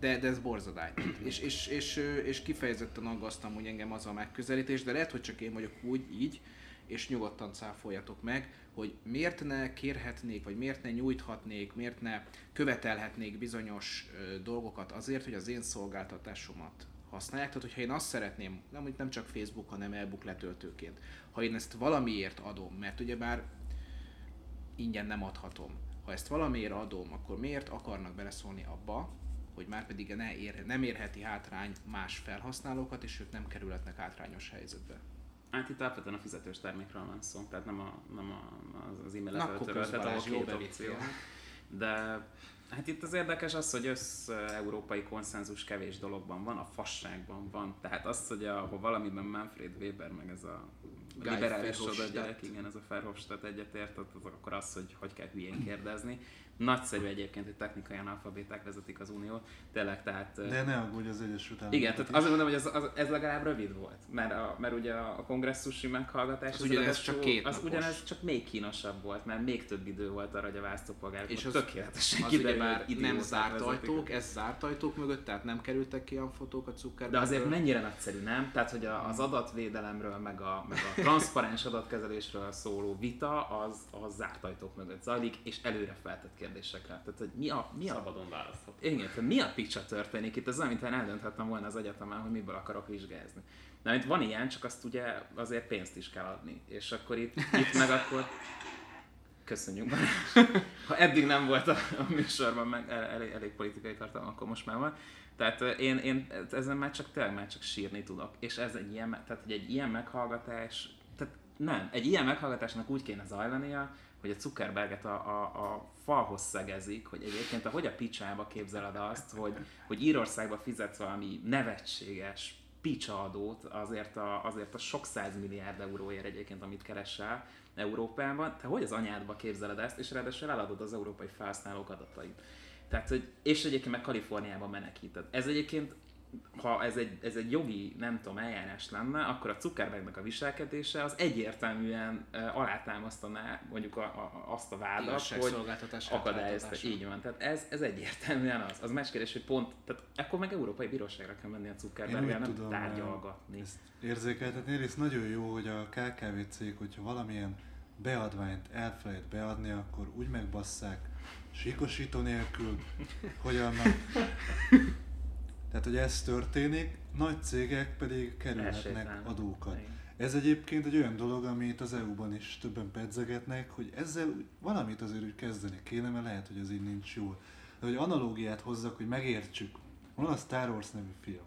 de, de ez borzadály. és, és, és, és kifejezetten aggasztam, hogy engem az a megközelítés, de lehet, hogy csak én vagyok úgy, így, és nyugodtan cáfoljatok meg, hogy miért ne kérhetnék, vagy miért ne nyújthatnék, miért ne követelhetnék bizonyos dolgokat azért, hogy az én szolgáltatásomat használják. Tehát, hogyha én azt szeretném, nem, nem csak Facebook, hanem e-book letöltőként, ha én ezt valamiért adom, mert ugyebár ingyen nem adhatom. Ha ezt valamiért adom, akkor miért akarnak beleszólni abba, hogy már pedig ne ér, nem érheti hátrány más felhasználókat, és ők nem kerülhetnek hátrányos helyzetbe. Hát itt alapvetően a fizetős termékről van szó, tehát nem, a, nem a, az- az e-mail Na, akkor letöltőről, tehát Balázs, a jó két bevittél. opció. De hát itt az érdekes az, hogy össz-európai konszenzus kevés dologban van, a fasságban van. Tehát az, hogy a, ha valamiben Manfred Weber, meg ez a liberális Verhofstadt. odagyerek, igen, ez a Verhofstadt egyetért, az akkor az, hogy hogy kell hülyén kérdezni. Nagyszerű egyébként, hogy technikai analfabéták vezetik az uniót. Tényleg, tehát... De ne aggódj az Egyesült Államokat Igen, tehát azért mondom, hogy az, az, ez legalább rövid volt, mert, a, mert ugye a kongresszusi meghallgatás Az ugyanez ráadásul- csak két az napos. ugyanez csak még kínosabb volt, mert még több idő volt arra, hogy a választópolgárok És és az- tökéletesen Az kiderül, ugye már hogy nem zárt vezetik. ajtók, ez zárt ajtók mögött, tehát nem kerültek ki olyan fotók a De Zuckerbergről. azért mennyire nagyszerű, nem? Tehát, hogy a, az adatvédelemről, meg a, meg a transzparens adatkezelésről szóló vita, az, az zárt ajtók mögött zajlik, és előre feltett kérdésekre. Tehát, hogy mi a, mi a Szabadon választhat. Igen, tehát mi a picsa történik itt? Ez olyan, mintha eldönthettem volna az egyetemen, hogy miből akarok vizsgázni. Na, itt van ilyen, csak azt ugye azért pénzt is kell adni. És akkor itt, itt meg akkor... Köszönjük Balázs. Ha eddig nem volt a, a műsorban meg el- elég, elég politikai tartalom, akkor most már van. Tehát én, én ezen már csak tényleg már csak sírni tudok. És ez egy ilyen, tehát egy ilyen meghallgatás, tehát nem, egy ilyen meghallgatásnak úgy kéne zajlania, hogy a Zuckerberget a, a, a falhoz szegezik, hogy egyébként a, hogy a picsába képzeled azt, hogy, hogy Írországba fizetsz valami nevetséges picsaadót azért a, azért a sok százmilliárd euróért egyébként, amit keresel Európában, te hogy az anyádba képzeled ezt, és ráadásul eladod az európai felhasználók adatait. Tehát, hogy, és egyébként meg Kaliforniába menekíted. Ez egyébként, ha ez egy, ez egy jogi, nem tudom, eljárás lenne, akkor a Zuckerbergnek a viselkedése az egyértelműen uh, alátámasztaná mondjuk a, a, azt a vádat, hogy akadályozta. Így van. Tehát ez, ez egyértelműen az. Az más kérdés, hogy pont, tehát akkor meg európai bíróságra kell menni a Zuckerberggel, nem tudom, tárgyalgatni. Ezt érzékeltetni. Egyrészt nagyon jó, hogy a KKV cég, hogyha valamilyen beadványt elfelejt beadni, akkor úgy megbasszák síkosító nélkül, hogy annak... Tehát, hogy ez történik, nagy cégek pedig kerülhetnek adókat. Igen. Ez egyébként egy olyan dolog, amit az EU-ban is többen pedzegetnek, hogy ezzel valamit azért úgy kezdeni kéne, mert lehet, hogy ez így nincs jól. De hogy analógiát hozzak, hogy megértsük. Van a Star Wars nevű film.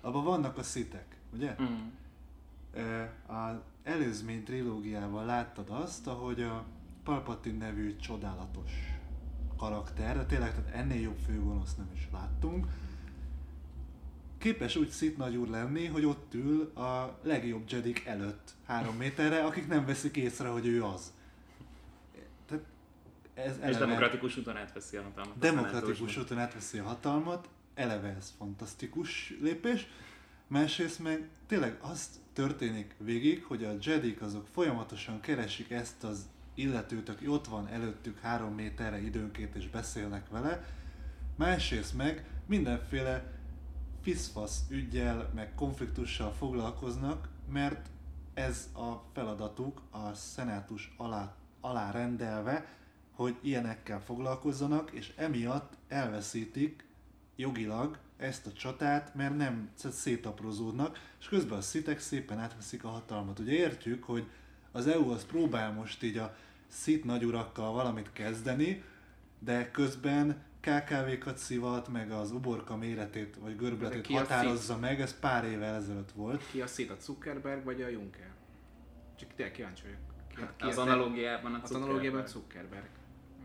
Abban vannak a szitek, ugye? Mm. Ö, Az előzmény trilógiával láttad azt, ahogy a Palpatine nevű csodálatos karakter, de tényleg tehát ennél jobb főgonosz nem is láttunk, képes úgy szit nagy úr lenni, hogy ott ül a legjobb Jedik előtt három méterre, akik nem veszik észre, hogy ő az. Tehát ez És eleve- demokratikus úton átveszi a hatalmat. demokratikus úton átveszi a hatalmat, eleve ez fantasztikus lépés, másrészt meg tényleg azt történik végig, hogy a Jedik azok folyamatosan keresik ezt az illetőt, aki ott van előttük három méterre időnként és beszélnek vele, másrészt meg mindenféle fiszfasz ügyel, meg konfliktussal foglalkoznak, mert ez a feladatuk a szenátus alá, alá rendelve, hogy ilyenekkel foglalkozzanak, és emiatt elveszítik jogilag ezt a csatát, mert nem szétaprozódnak, és közben a szitek szépen átveszik a hatalmat. Ugye értjük, hogy az EU az próbál most így a szit nagyurakkal valamit kezdeni, de közben KKV-kat szivat, meg az uborka méretét vagy görbületét határozza szit? meg, ez pár évvel ezelőtt volt. Ki a szit, a Zuckerberg vagy a Juncker? Csak tényleg kíváncsi vagyok. Ki, hát ki az analógiában a Az analógiában a Zuckerberg.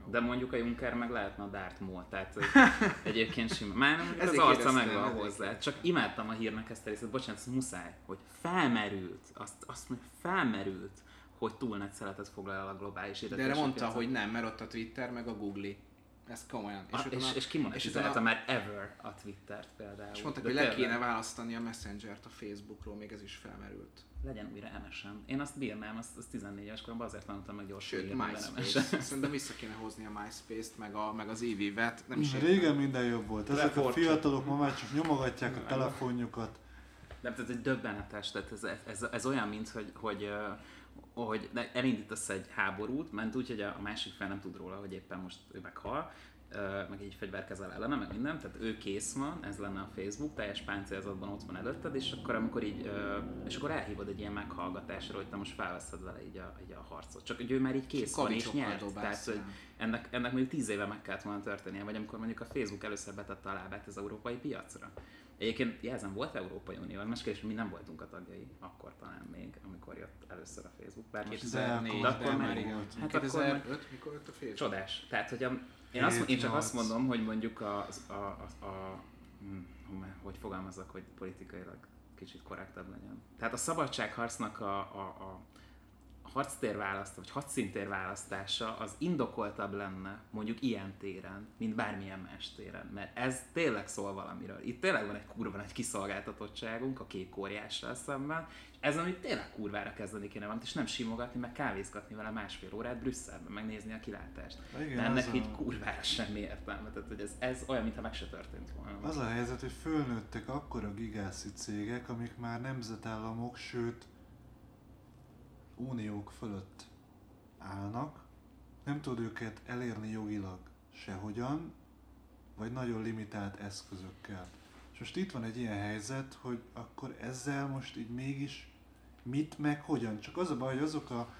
De mondjuk a Juncker meg lehetne a Darth Maul, tehát egyébként sima. Már nem, az arca meg van hozzá. Csak imádtam a hírnek ezt a részét, bocsánat, ez muszáj, hogy felmerült, azt, azt mondja, felmerült, hogy túl nagy szeletet foglal el a globális De erre mondta, hogy nem, mert ott a Twitter meg a Google. Ez komolyan. És, a, és, és, és ki mondta, és a... már ever a Twittert például. És mondták, hogy le kéne választani a Messenger-t a Facebookról, még ez is felmerült. Legyen újra MSN. Én azt bírnám, azt, azt 14 éves koromban azért tanultam meg gyorsan. Sőt, MySpace. Szerintem vissza kéne hozni a MySpace-t, meg, a, meg az EV-vet. Nem is Régen minden jobb volt. Ezek a fiatalok ma már csak nyomogatják a telefonjukat. Nem, tehát egy döbbenetes, tehát ez, ez, ez, olyan, mint hogy, hogy hogy elindítasz egy háborút, ment úgy, hogy a másik fel nem tud róla, hogy éppen most ő meghal, meg egy fegyverkezel ellene, meg minden, tehát ő kész van, ez lenne a Facebook, teljes páncélzatban ott van előtted, és akkor amikor így, és akkor elhívod egy ilyen meghallgatásra, hogy te most felveszed vele így a, így a harcot. Csak hogy ő már így kész van és nyert. Tehát, hogy ennek, ennek mondjuk tíz éve meg kellett volna történnie, vagy amikor mondjuk a Facebook először betette a lábát az európai piacra. Egyébként jelzem, volt Európai Unió, más kérdés, mi nem voltunk a tagjai, akkor talán még, amikor jött először a Facebook. Bár 2004, de akkor már igen. Hát 2005, akkor, mikor jött a Facebook? Csodás. Tehát, hogy a, én, azt, én csak azt mondom, hogy mondjuk a, a, a, a hm, hogy fogalmazzak, hogy politikailag kicsit korrektebb legyen. Tehát a szabadságharcnak a, a, a harctér választ, vagy hadszintér választása az indokoltabb lenne mondjuk ilyen téren, mint bármilyen más téren. Mert ez tényleg szól valamiről. Itt tényleg van egy kurva nagy kiszolgáltatottságunk a kék óriással szemben, és ez, amit tényleg kurvára kezdeni kéne valamit, és nem simogatni, meg kávézgatni vele másfél órát Brüsszelben, megnézni a kilátást. Igen, Mert ennek a... így kurvára semmi értelme. Tehát, hogy ez, ez olyan, mintha meg se történt volna. Az a helyzet, hogy fölnőttek akkora gigászi cégek, amik már nemzetállamok, sőt uniók fölött állnak, nem tud őket elérni jogilag sehogyan, vagy nagyon limitált eszközökkel. És most itt van egy ilyen helyzet, hogy akkor ezzel most így mégis mit, meg hogyan. Csak az a baj, hogy azok a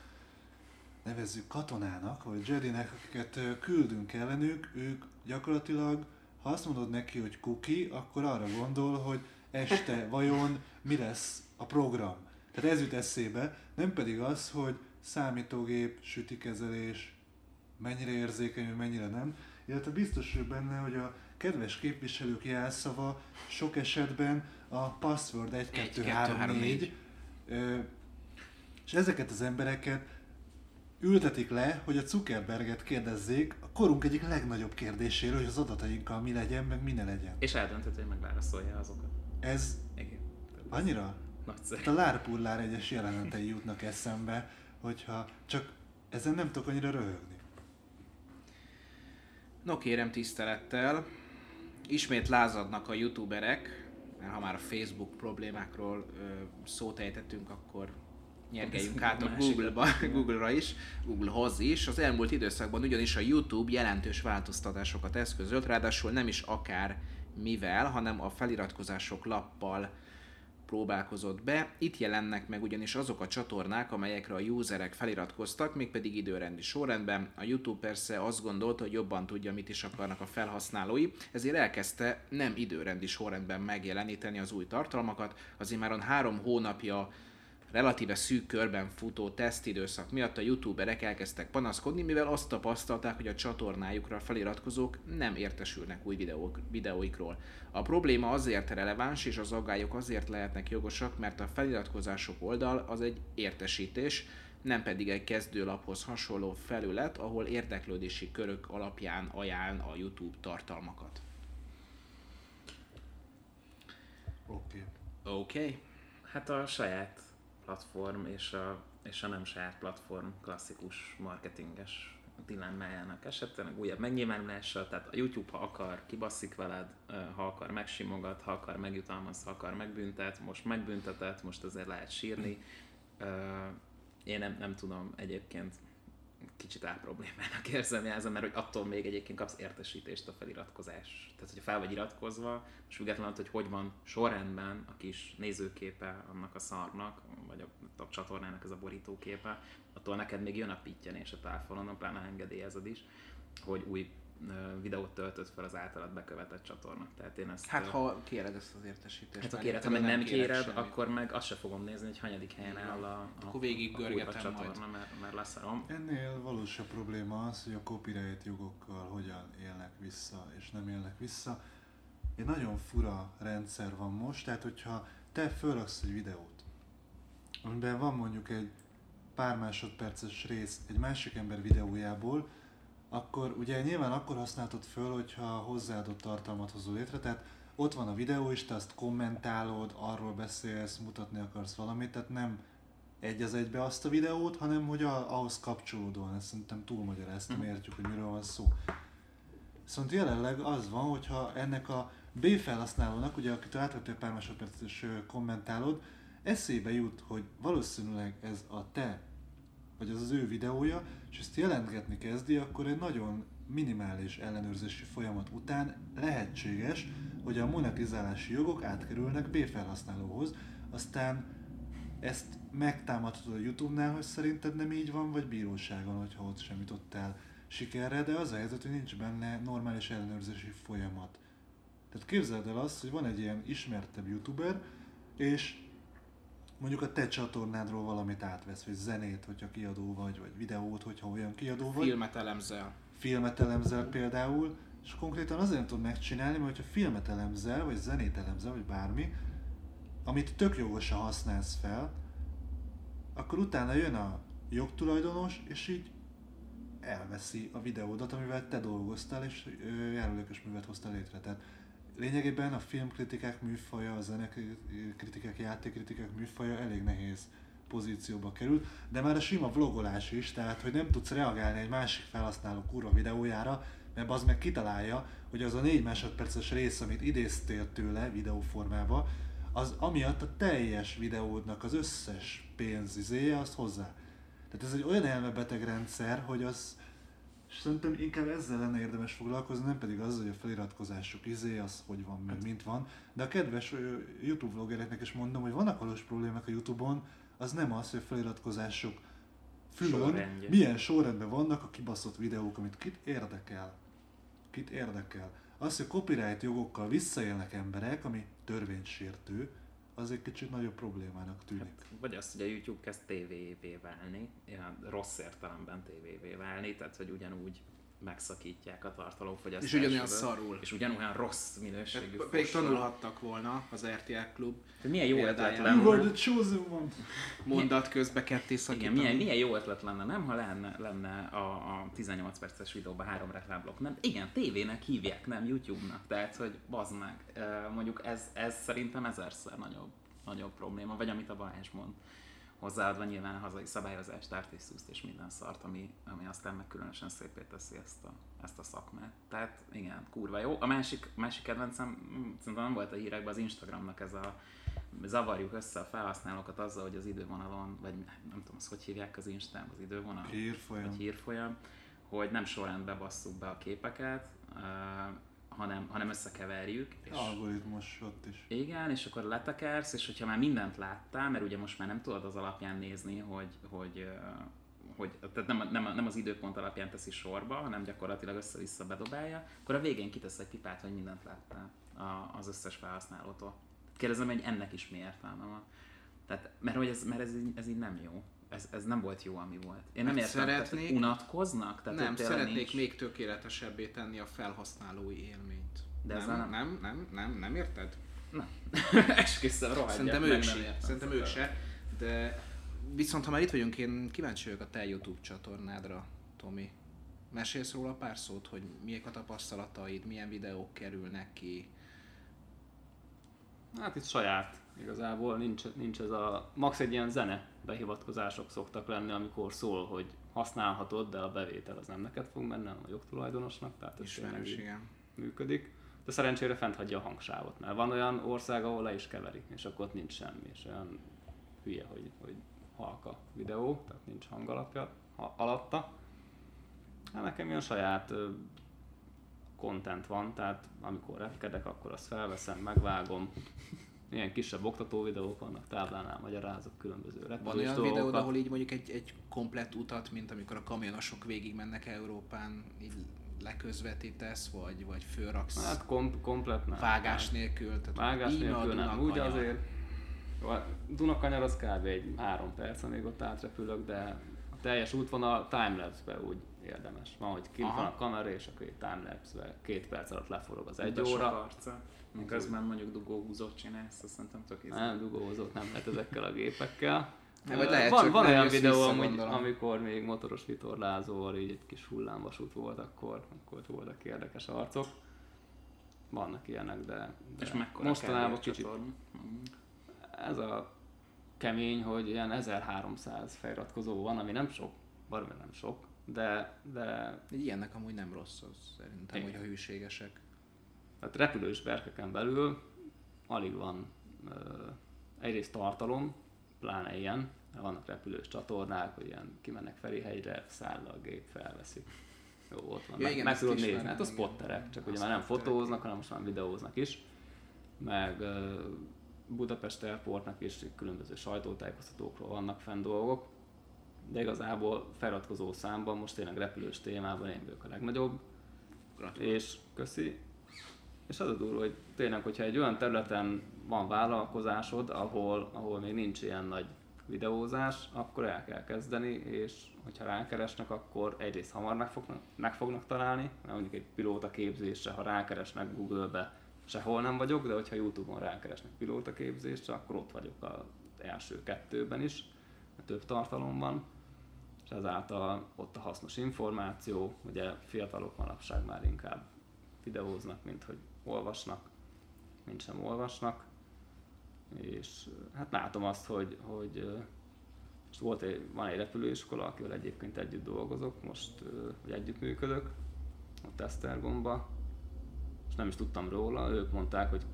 nevezzük katonának, vagy Jedinek, akiket küldünk ellenük, ők gyakorlatilag, ha azt mondod neki, hogy kuki, akkor arra gondol, hogy este vajon mi lesz a program. Tehát ez jut eszébe, nem pedig az, hogy számítógép, sütikezelés, mennyire érzékeny, mennyire nem, illetve biztos vagyok benne, hogy a kedves képviselők jelszava sok esetben a password 1, 2, 3, 3 4, és ezeket az embereket ültetik le, hogy a Zuckerberget kérdezzék a korunk egyik legnagyobb kérdéséről, hogy az adatainkkal mi legyen, meg mi ne legyen. És eldöntött, hogy megválaszolja azokat. Ez Igen. annyira Nagyszerű. A Lárpullár egyes jelenetei jutnak eszembe, hogyha csak ezen nem tudok annyira röhögni. No kérem tisztelettel, ismét lázadnak a youtuberek, mert ha már a Facebook problémákról ö, szót ejtettünk, akkor nyergeljünk át a Google-ba, Google-ra is, Googlehoz is. Az elmúlt időszakban ugyanis a YouTube jelentős változtatásokat eszközölt, ráadásul nem is akár mivel, hanem a feliratkozások lappal próbálkozott be. Itt jelennek meg ugyanis azok a csatornák, amelyekre a userek feliratkoztak, mégpedig időrendi sorrendben. A YouTube persze azt gondolta, hogy jobban tudja, mit is akarnak a felhasználói, ezért elkezdte nem időrendi sorrendben megjeleníteni az új tartalmakat. Azért már három hónapja relatíve szűk körben futó tesztidőszak miatt a youtuberek elkezdtek panaszkodni, mivel azt tapasztalták, hogy a csatornájukra feliratkozók nem értesülnek új videók, videóikról. A probléma azért releváns, és az aggályok azért lehetnek jogosak, mert a feliratkozások oldal az egy értesítés, nem pedig egy kezdőlaphoz hasonló felület, ahol érdeklődési körök alapján ajánl a YouTube tartalmakat. Oké. Okay. Oké. Okay. Hát a saját platform és a, és a nem saját platform klasszikus marketinges dilemmájának esetleg újabb megnyilvánulása, tehát a YouTube, ha akar, kibasszik veled, ha akar, megsimogat, ha akar, megjutalmaz, ha akar, megbüntet, most megbüntetett, most azért lehet sírni. Én nem, nem tudom egyébként, kicsit álproblémának érzem jelzem, mert hogy attól még egyébként kapsz értesítést a feliratkozás. Tehát, hogyha fel vagy iratkozva, és függetlenül, hogy hogy van sorrendben a kis nézőképe annak a szarnak, vagy a, a csatornának ez a borítóképe, attól neked még jön a pityenés a táfolon, pláne engedélyezed is, hogy új videót töltött fel az általad bekövetett csatorna. Tehát én ezt, hát ha kéred ezt az értesítést. Hát ha kéred, ha meg nem kéred, semmit. akkor meg azt se fogom nézni, hogy hanyadik helyen áll a, a, akkor végig a, a csatorna, mert, mert leszarom. Ennél valós a probléma az, hogy a copyright jogokkal hogyan élnek vissza és nem élnek vissza. Egy nagyon fura rendszer van most, tehát hogyha te fölraksz egy videót, amiben van mondjuk egy pár másodperces rész egy másik ember videójából, akkor ugye nyilván akkor használtad föl, hogyha hozzáadott tartalmat hozol létre, tehát ott van a videó és te azt kommentálod, arról beszélsz, mutatni akarsz valamit, tehát nem egy az egybe azt a videót, hanem hogy a, ahhoz kapcsolódóan, ezt szerintem túlmagyaráztam, mm. értjük, hogy miről van szó. Viszont jelenleg az van, hogyha ennek a B felhasználónak, ugye akit átvettél pár másodpercet és kommentálod, eszébe jut, hogy valószínűleg ez a te vagy az az ő videója, és ezt jelentgetni kezdi, akkor egy nagyon minimális ellenőrzési folyamat után lehetséges, hogy a monetizálási jogok átkerülnek B felhasználóhoz, aztán ezt megtámadhatod a Youtube-nál, hogy szerinted nem így van, vagy bíróságon, hogyha ott sem jutottál sikerre, de az a helyzet, hogy nincs benne normális ellenőrzési folyamat. Tehát képzeld el azt, hogy van egy ilyen ismertebb youtuber, és mondjuk a te csatornádról valamit átvesz, vagy zenét, hogyha kiadó vagy, vagy videót, hogyha olyan kiadó vagy. Filmet elemzel. Filmet elemzel például, és konkrétan azért nem tudod megcsinálni, mert hogyha filmet elemzel, vagy zenét elemzel, vagy bármi, amit tök jogosan használsz fel, akkor utána jön a jogtulajdonos, és így elveszi a videódat, amivel te dolgoztál, és járulékos művet hoztál létre. Tehát lényegében a filmkritikák műfaja, a zenekritikák, játékkritikák műfaja elég nehéz pozícióba kerül, de már a sima vlogolás is, tehát hogy nem tudsz reagálni egy másik felhasználó kurva videójára, mert az meg kitalálja, hogy az a négy másodperces rész, amit idéztél tőle videóformába, az amiatt a teljes videódnak az összes pénzizéje, azt hozzá. Tehát ez egy olyan elmebeteg rendszer, hogy az, és szerintem inkább ezzel lenne érdemes foglalkozni, nem pedig az, hogy a feliratkozások izé, az hogy van, meg mint van. De a kedves YouTube vloggereknek is mondom, hogy vannak valós problémák a YouTube-on, az nem az, hogy a feliratkozások fülön Sorrendje. milyen sorrendben vannak a kibaszott videók, amit kit érdekel. Kit érdekel. Az, hogy copyright jogokkal visszaélnek emberek, ami törvénysértő, az egy kicsit nagyobb problémának tűnik. Hát, vagy azt, hogy a YouTube kezd tévévé válni, ilyen rossz értelemben tévévé válni, tehát hogy ugyanúgy megszakítják a tartalomfogyasztást. És ugyanolyan szarul. És ugyanolyan rossz minőségű hát, Pedig tanulhattak volna az RTL klub. De milyen jó ötlet lenne. You the chosen one. Mondat közbe ketté szakítani. Igen, milyen, milyen jó ötlet lenne, nem? Ha lenne, lenne a, a 18 perces videóban három reklámblokk. Nem, igen, tévének hívják, nem YouTube-nak. Tehát, hogy bazd meg. Mondjuk ez, ez szerintem ezerszer nagyobb, nagyobb probléma, vagy amit a Balázs mond hozzáadva nyilván a hazai szabályozást, artisztuszt és minden szart, ami, ami aztán meg különösen szépé teszi ezt a, ezt a szakmát. Tehát igen, kurva jó. A másik, másik kedvencem, szerintem nem volt a hírekben, az Instagramnak ez a zavarjuk össze a felhasználókat azzal, hogy az idővonalon, vagy nem tudom, azt hogy hívják az Instán, az idővonal? Hírfolyam. Vagy hírfolyam, hogy nem sorrendbe basszuk be a képeket, hanem, hanem összekeverjük. És Algoritmus ott is. Igen, és akkor letekersz, és hogyha már mindent láttál, mert ugye most már nem tudod az alapján nézni, hogy, hogy, hogy tehát nem, nem, nem az időpont alapján teszi sorba, hanem gyakorlatilag össze-vissza bedobálja, akkor a végén kitesz egy pipát, hogy mindent láttál az összes felhasználótól. Kérdezem, hogy ennek is mi értelme van. Tehát, mert hogy ez, mert ez, így, ez így nem jó ez, ez nem volt jó, ami volt. Én nem értem, szeretnék, tehát unatkoznak? Tehát nem, szeretnék nincs... még tökéletesebbé tenni a felhasználói élményt. De nem, nem, nem, nem, nem, nem érted? Nem. Esküszöm, rohadjak Szerintem ők se, szerintem ők se, de viszont ha már itt vagyunk, én kíváncsi vagyok a te YouTube csatornádra, Tomi. Mesélsz róla pár szót, hogy miek a tapasztalataid, milyen videók kerülnek ki? Hát itt saját igazából nincs, nincs ez a, max egy ilyen zene behivatkozások szoktak lenni, amikor szól, hogy használhatod, de a bevétel az nem neked fog menni, hanem a jogtulajdonosnak, tehát ez Ismerős, igen. működik. De szerencsére fent hagyja a hangsávot, mert van olyan ország, ahol le is keverik, és akkor ott nincs semmi, és olyan hülye, hogy, hogy halka videó, tehát nincs hang alapja, ha, alatta. Hát nekem ilyen saját ö, content van, tehát amikor repkedek, akkor azt felveszem, megvágom. Ilyen kisebb oktató videók vannak, táblánál magyarázok különböző Van olyan dolgokat. videód, ahol így mondjuk egy, egy komplett utat, mint amikor a kamionosok végig mennek Európán, így leközvetítesz, vagy, vagy fölraksz Hát kom- komplet nem. vágás nélkül. Tehát Vágás nélkül nem, úgy azért. Dunakanyar az kb. egy három perc, amíg ott átrepülök, de a teljes útvonal timelapse-be úgy érdemes. Van, hogy kint Aha. van a kamera, és akkor egy timelapse-be két perc alatt leforog az egy sok óra. Miközben mondjuk dugóhúzót csinálsz, azt szerintem tök izé. Nem, dugózót nem lehet ezekkel a gépekkel. Nem, vagy lehet, van, csak van olyan videó, amúgy, amikor még motoros vitorlázóval így egy kis hullámvasút volt, akkor, akkor voltak érdekes arcok. Vannak ilyenek, de, de És mekkora mostanában kicsit csatorna? Mhm. ez a kemény, hogy ilyen 1300 feliratkozó van, ami nem sok, valami nem sok, de, de ilyennek amúgy nem rossz az szerintem, Igen. hogyha hűségesek. Hát repülős berkeken belül alig van ö, egyrészt tartalom, pláne ilyen, vannak repülős csatornák, hogy ilyen kimennek Ferihegyre, száll a gép, felveszik. Jó, ott van, Ja, meg, igen, meg tudod nézni, hát a spotterek, csak ugye már nem fotóznak, hanem most már videóznak is. Meg ö, Budapest Airportnak is különböző sajtótájékoztatókról vannak fenn dolgok, de igazából feliratkozó számban most tényleg repülős témában én vagyok a legnagyobb, Gratulálok. és köszi. És az a durva, hogy tényleg, hogyha egy olyan területen van vállalkozásod, ahol, ahol még nincs ilyen nagy videózás, akkor el kell kezdeni, és hogyha rákeresnek, akkor egyrészt hamar meg fognak, meg fognak találni, mert mondjuk egy pilóta képzésre, ha rákeresnek Google-be, sehol nem vagyok, de hogyha Youtube-on rákeresnek pilóta képzésre, akkor ott vagyok az első kettőben is, mert több tartalom van és ezáltal ott a hasznos információ, ugye fiatalok manapság már inkább videóznak, mint hogy olvasnak, mint sem olvasnak, és hát látom azt, hogy, hogy most volt egy, van egy repülőiskola, akivel egyébként együtt dolgozok, most vagy együttműködök, ott Esztergomba, és nem is tudtam róla, ők mondták, hogy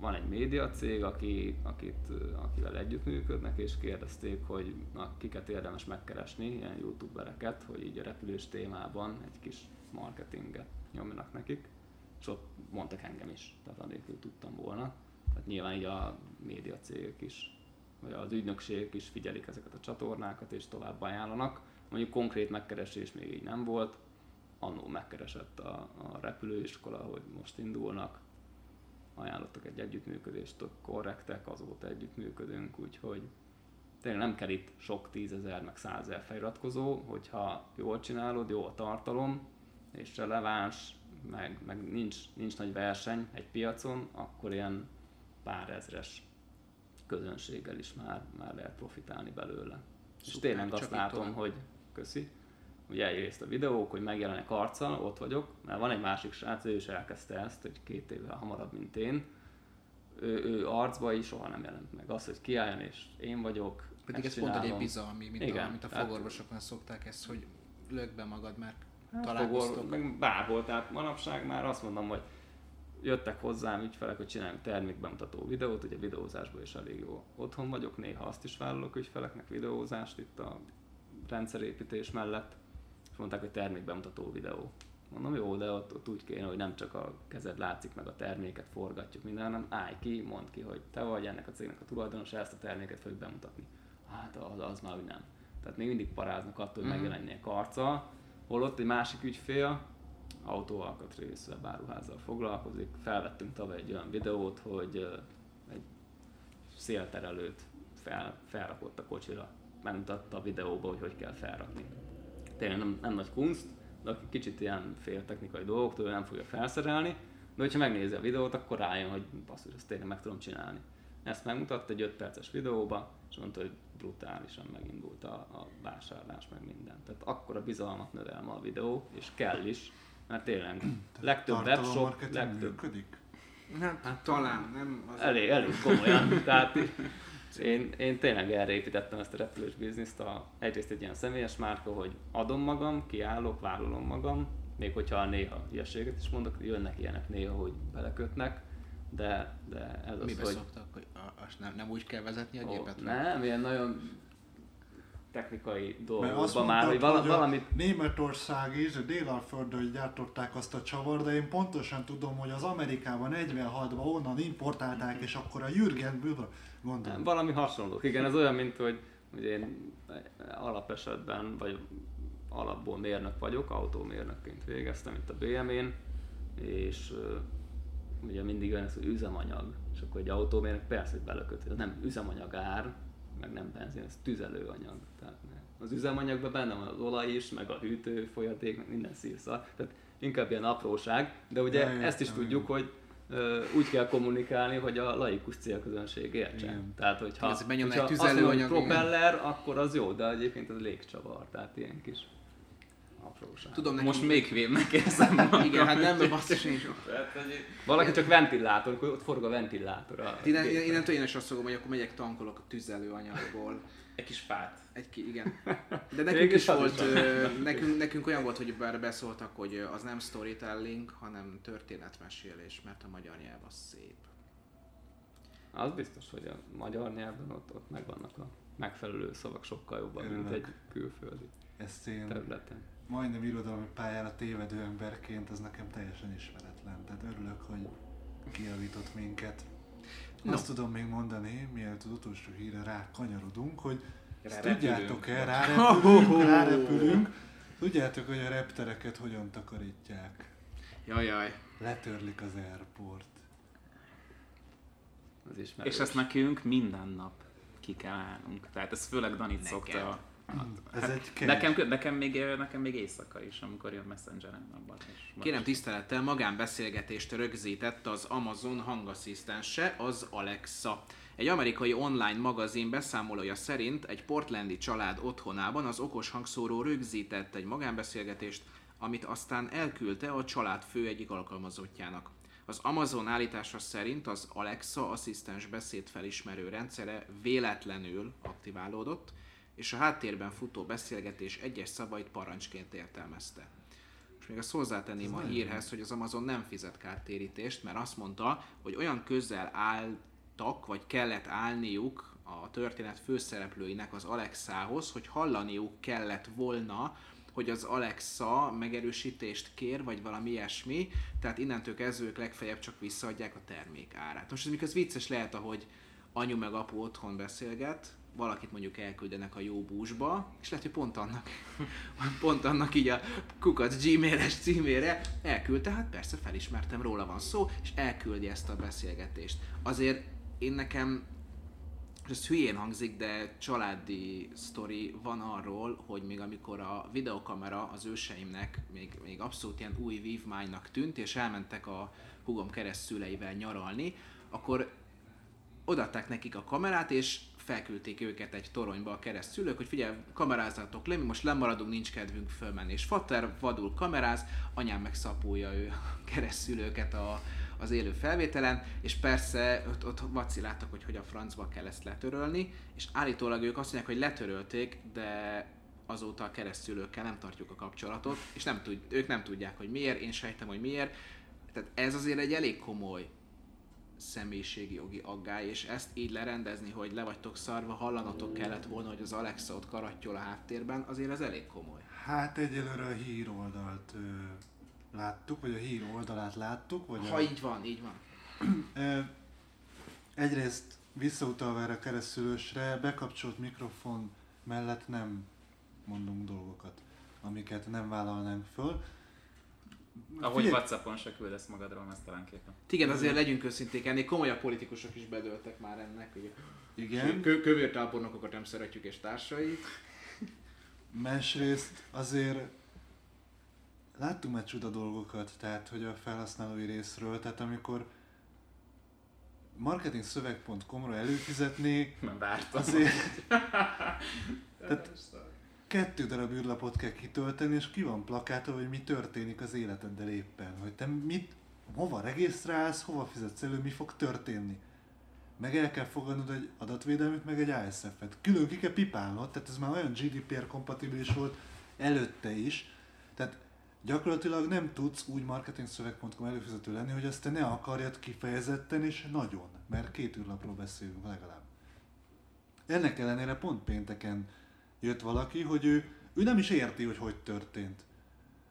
van egy média cég, aki, akit, akivel együttműködnek, és kérdezték, hogy na, kiket érdemes megkeresni, ilyen youtubereket, hogy így a repülős témában egy kis marketinget nyomjanak nekik, és ott mondtak engem is, tehát anélkül tudtam volna. Tehát nyilván így a média cégek is, vagy az ügynökségek is figyelik ezeket a csatornákat, és tovább ajánlanak. Mondjuk konkrét megkeresés még így nem volt, annó megkeresett a, a repülőiskola, hogy most indulnak, ajánlottak egy együttműködést, tök korrektek, azóta együttműködünk, úgyhogy tényleg nem kell itt sok tízezer, meg százezer feliratkozó, hogyha jól csinálod, jó a tartalom, és releváns, meg, meg nincs, nincs nagy verseny egy piacon, akkor ilyen pár ezres közönséggel is már, már lehet profitálni belőle. És Szuper, tényleg azt látom, tovább. hogy köszi, ugye egyrészt a videók, hogy megjelenek arccal, ott vagyok, mert van egy másik srác, ő is elkezdte ezt, hogy két évvel hamarabb, mint én. Ő, ő arcba is soha nem jelent meg. Az, hogy kiálljon és én vagyok, Pedig ez ezt pont egy csinálom. bizalmi, mint, Igen, a, mint a fogorvosoknál szokták ezt, hogy lök be magad, mert Hát, találkoztok. fogor, meg bárhol, tehát manapság már azt mondom, hogy jöttek hozzám ügyfelek, hogy csináljunk termékbemutató videót, ugye videózásban is elég jó otthon vagyok, néha azt is vállalok ügyfeleknek videózást itt a rendszerépítés mellett, és mondták, hogy termékbemutató videó. Mondom, jó, de ott, ott úgy kéne, hogy nem csak a kezed látszik, meg a terméket forgatjuk minden, hanem állj ki, mondd ki, hogy te vagy ennek a cégnek a tulajdonos, ezt a terméket fogjuk bemutatni. Hát az, az már úgy nem. Tehát még mindig paráznak attól, hogy Mhm. megjelenjék arca, holott egy másik ügyfél, autóalkatrész webáruházzal foglalkozik. Felvettünk tavaly egy olyan videót, hogy egy szélterelőt fel, felrakott a kocsira. Megmutatta a videóba, hogy hogy kell felrakni. Tényleg nem, nem nagy kunst, de aki kicsit ilyen fél technikai dolgoktól nem fogja felszerelni, de hogyha megnézi a videót, akkor rájön, hogy basszus, ezt tényleg meg tudom csinálni. Ezt megmutatta egy 5 perces videóba, és mondta, hogy brutálisan megindult a, a vásárlás, meg minden. Tehát akkor a bizalmat növel ma a videó, és kell is, mert tényleg legtöbb webshop, legtöbb, működik? Hát, talán, nem? Az elég, elég komolyan. Tehát én, én tényleg erre építettem ezt a repülős bizniszt. A, egyrészt egy ilyen személyes márka, hogy adom magam, kiállok, vállalom magam, még hogyha néha hülyeséget is mondok, jönnek ilyenek néha, hogy belekötnek, de, de ez az, Mibe hogy... szoktak, hogy a, azt nem, nem úgy kell vezetni a Ó, gépet? vagy? nem, ilyen nagyon technikai dolgokban már, hogy vala, valamit Németország is, a Délalföldön gyártották azt a csavar, de én pontosan tudom, hogy az Amerikában 46-ban onnan importálták, és akkor a Jürgen Böber, gondolom. Valami hasonló. Igen, ez olyan, mint hogy, hogy én alapesetben, vagy alapból mérnök vagyok, autómérnökként végeztem itt a BMW-n, és ugye mindig olyan ez, hogy üzemanyag, és akkor egy autómérnök persze, hogy belököt, hogy ez nem üzemanyag ár, meg nem benzin, ez tüzelőanyag. Tehát ne. az üzemanyagban benne van az olaj is, meg a hűtő folyadék, meg minden szírszal. Tehát inkább ilyen apróság, de ugye Ja, ezt is értem, tudjuk, hogy ö, úgy kell kommunikálni, hogy a laikus célközönség értse. Igen. Tehát, hogyha, Ez, hogyha egy azt mondom, igen. propeller, akkor az jó, de egyébként az légcsavar, tehát ilyen kis apróság. Tudom, Most nekünk- még hülyébbnek érzem magam. Igen, hát nem, basszus nincs. Hogy Valaki csak ventilátor, akkor ott forog a ventilátor. Hát Innen, innentől én is azt fogom, hogy akkor megyek tankolok a tüzelőanyagból. egy kis fát. Egy ki, igen. De nekünk is volt, ö, nekünk, nekünk olyan volt, hogy bár beszóltak, hogy az nem storytelling, hanem történetmesélés, mert a magyar nyelv az szép. Az biztos, hogy a magyar nyelven ott, ott megvannak a megfelelő szavak sokkal jobban, mint Örülök. egy külföldi Ezt én területen. Majdnem irodalmi pályára tévedő emberként, az nekem teljesen ismeretlen. Tehát örülök, hogy kijavított minket. No. Azt tudom még mondani, mielőtt az utolsó híre rá kanyarodunk, hogy tudjátok-e, rárepülünk, rárepülünk, tudjátok, hogy a reptereket hogyan takarítják? Jajjaj. Letörlik az airport. Az ismerős. És ezt nekünk minden nap ki kell állnunk. Tehát ez főleg Danit Neked. szokta. Ez egy. Nekem, nekem, még, nekem még éjszaka is, amikor jön Messengeren abban. Kérem tisztelettel magánbeszélgetést rögzített az Amazon hangasszisztense, az Alexa. Egy amerikai online magazin beszámolója szerint egy portlandi család otthonában az okos hangszóró rögzített egy magánbeszélgetést, amit aztán elküldte a család fő egyik alkalmazottjának. Az Amazon állítása szerint az Alexa asszisztens beszédfelismerő rendszere véletlenül aktiválódott, és a háttérben futó beszélgetés egyes szavait parancsként értelmezte. És még azt hozzátenném a hírhez, hogy az Amazon nem fizet kártérítést, mert azt mondta, hogy olyan közel álltak, vagy kellett állniuk a történet főszereplőinek az Alexához, hogy hallaniuk kellett volna, hogy az Alexa megerősítést kér, vagy valami ilyesmi, tehát innentől kezdve ők legfeljebb csak visszaadják a termék árát. Most ez mikor vicces lehet, ahogy anyu meg apu otthon beszélget, valakit mondjuk elküldenek a jó búzsba, és lehet, hogy pont annak, pont annak így a kukac gmail-es címére elküldte, hát persze felismertem, róla van szó, és elküldi ezt a beszélgetést. Azért én nekem ez hülyén hangzik, de családi sztori van arról, hogy még amikor a videokamera az őseimnek még, még abszolút ilyen új vívmánynak tűnt, és elmentek a hugom keresztszüleivel nyaralni, akkor odaadták nekik a kamerát, és felküldték őket egy toronyba a keresztszülők, hogy figyelj, kamerázzatok le, mi most lemaradunk, nincs kedvünk fölmenni. És Fater vadul kameráz, anyám meg szapulja ő a keresztszülőket a, az élő felvételen, és persze ott, ott vaciláltak, hogy hogy a francba kell ezt letörölni, és állítólag ők azt mondják, hogy letörölték, de azóta a keresztülőkkel nem tartjuk a kapcsolatot, és nem tud, ők nem tudják, hogy miért, én sejtem, hogy miért. Tehát ez azért egy elég komoly személyiségi jogi aggály, és ezt így lerendezni, hogy le vagytok szarva, hallanotok kellett volna, hogy az Alexa ott karattyol a háttérben, azért ez elég komoly. Hát egyelőre a hír oldalt ö, láttuk, vagy a hír oldalát láttuk, vagy Ha a, így van, így van. ö, egyrészt visszautalva erre a keresztülősre, bekapcsolt mikrofon mellett nem mondunk dolgokat, amiket nem vállalnánk föl. Ahogy Figyelj, Whatsappon se küldesz magadról mesztelenképpen. Igen, azért legyünk őszinték, ennél komolyabb politikusok is bedöltek már ennek, hogy Igen, kö- kövértábornokokat nem szeretjük és társait. másrészt azért láttunk már csuda dolgokat, tehát hogy a felhasználói részről, tehát amikor marketingszöveg.com-ra előfizetni, Nem vártam. azért tehát kettő darab űrlapot kell kitölteni, és ki van plakátolva, hogy mi történik az életeddel éppen. Hogy te mit, hova regisztrálsz, hova fizetsz elő, mi fog történni. Meg el kell fogadnod egy adatvédelmét, meg egy ASF-et. Külön ki kell pipálnod, tehát ez már olyan GDPR kompatibilis volt előtte is. Tehát gyakorlatilag nem tudsz úgy marketingszöveg.com előfizető lenni, hogy azt te ne akarjad kifejezetten és nagyon. Mert két űrlapról beszélünk legalább. Ennek ellenére pont pénteken jött valaki, hogy ő, ő nem is érti, hogy hogy történt.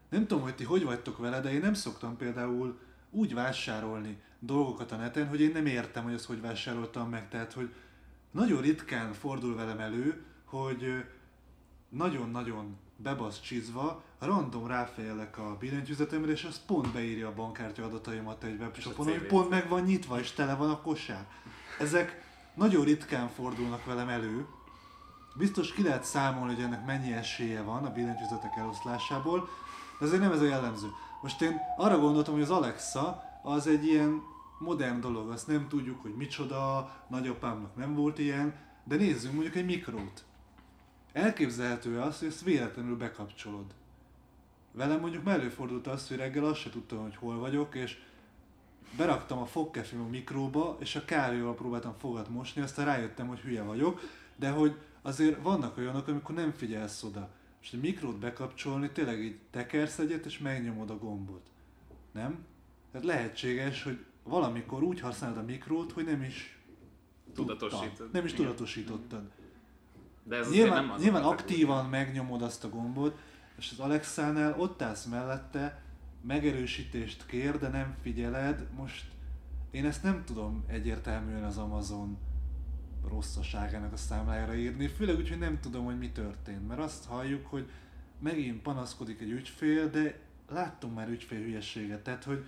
Nem tudom, hogy ti hogy vagytok vele, de én nem szoktam például úgy vásárolni dolgokat a neten, hogy én nem értem, hogy azt hogy vásároltam meg. Tehát, hogy nagyon ritkán fordul velem elő, hogy nagyon-nagyon bebasz csizva, random ráfejelek a billentyűzetemre, és az pont beírja a bankkártya adataimat egy webshopon, hogy pont meg van nyitva, és tele van a kosár. Ezek nagyon ritkán fordulnak velem elő. Biztos ki lehet számolni, hogy ennek mennyi esélye van a billentyűzetek eloszlásából, de azért nem ez a jellemző. Most én arra gondoltam, hogy az Alexa az egy ilyen modern dolog, azt nem tudjuk, hogy micsoda, nagyapámnak nem volt ilyen, de nézzünk mondjuk egy mikrót. Elképzelhető az, hogy ezt véletlenül bekapcsolod. Velem mondjuk előfordult az, hogy reggel azt se tudtam, hogy hol vagyok, és beraktam a fogkefém a mikróba, és a kávéval próbáltam fogat mosni, aztán rájöttem, hogy hülye vagyok, de hogy azért vannak olyanok, amikor nem figyelsz oda. Most egy mikrót bekapcsolni, tényleg így tekersz egyet, és megnyomod a gombot. Nem? Tehát lehetséges, hogy valamikor úgy használod a mikrót, hogy nem is Tudatosítod. tudtad. Nem is Igen. tudatosítottad. De ez Nyilván, nem az nyilván aktívan megnyomod azt a gombot, és az Alexánál ott állsz mellette, megerősítést kér, de nem figyeled. Most én ezt nem tudom egyértelműen az Amazon rosszaságának a számlájára írni, főleg úgy, hogy nem tudom, hogy mi történt, mert azt halljuk, hogy megint panaszkodik egy ügyfél, de láttunk már ügyfél hülyeséget, tehát hogy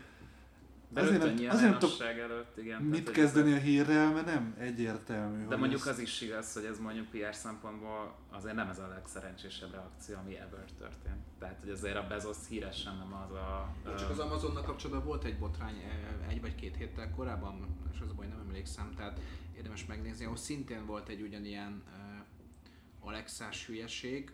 De azért nem- azért nem tudok előtt, igen. mit tehát, kezdeni ez- a hírrel, mert nem egyértelmű. De mondjuk ez- az is igaz, hogy ez mondjuk PR szempontból azért nem ez a legszerencsésebb reakció, ami ever történt. Tehát, hogy azért a Bezos híresen nem az a... Csak ö, az Amazonnal kapcsolatban volt egy botrány egy vagy két héttel korábban, és az a baj, nem emlékszem, tehát érdemes megnézni, ahol szintén volt egy ugyanilyen uh, Alexás hülyeség,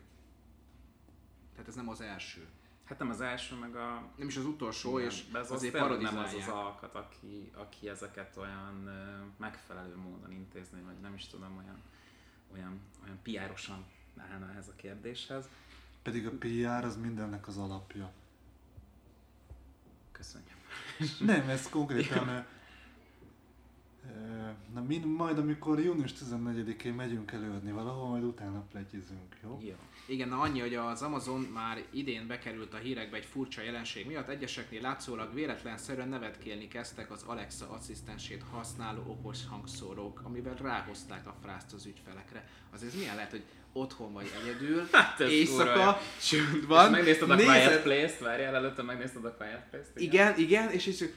tehát ez nem az első. Hát nem az első, meg a... Nem is az utolsó, igen, és Bezos azért tényleg nem az az alkat, aki, aki ezeket olyan megfelelő módon intézni, vagy nem is tudom, olyan, olyan, olyan piárosan állna ez a kérdéshez. Pedig a PR az mindennek az alapja. Köszönjük. Nem, ez konkrétan... Na, min, majd amikor június 14-én megyünk előadni valahol, majd utána pletyizünk, jó? Jó. Igen, na annyi, hogy az Amazon már idén bekerült a hírekbe egy furcsa jelenség miatt. Egyeseknél látszólag véletlenszerűen nevetkélni kezdtek az Alexa asszisztensét használó okos hangszórók, amivel ráhozták a frászt az ügyfelekre. Azért milyen lehet, hogy otthon vagy egyedül, Hát ez éjszaka, csönd És van, megnézted a nézed- Quiet Place-t, várjál, előtte megnézted a Quiet Place-t? Igen, igen, és így csak...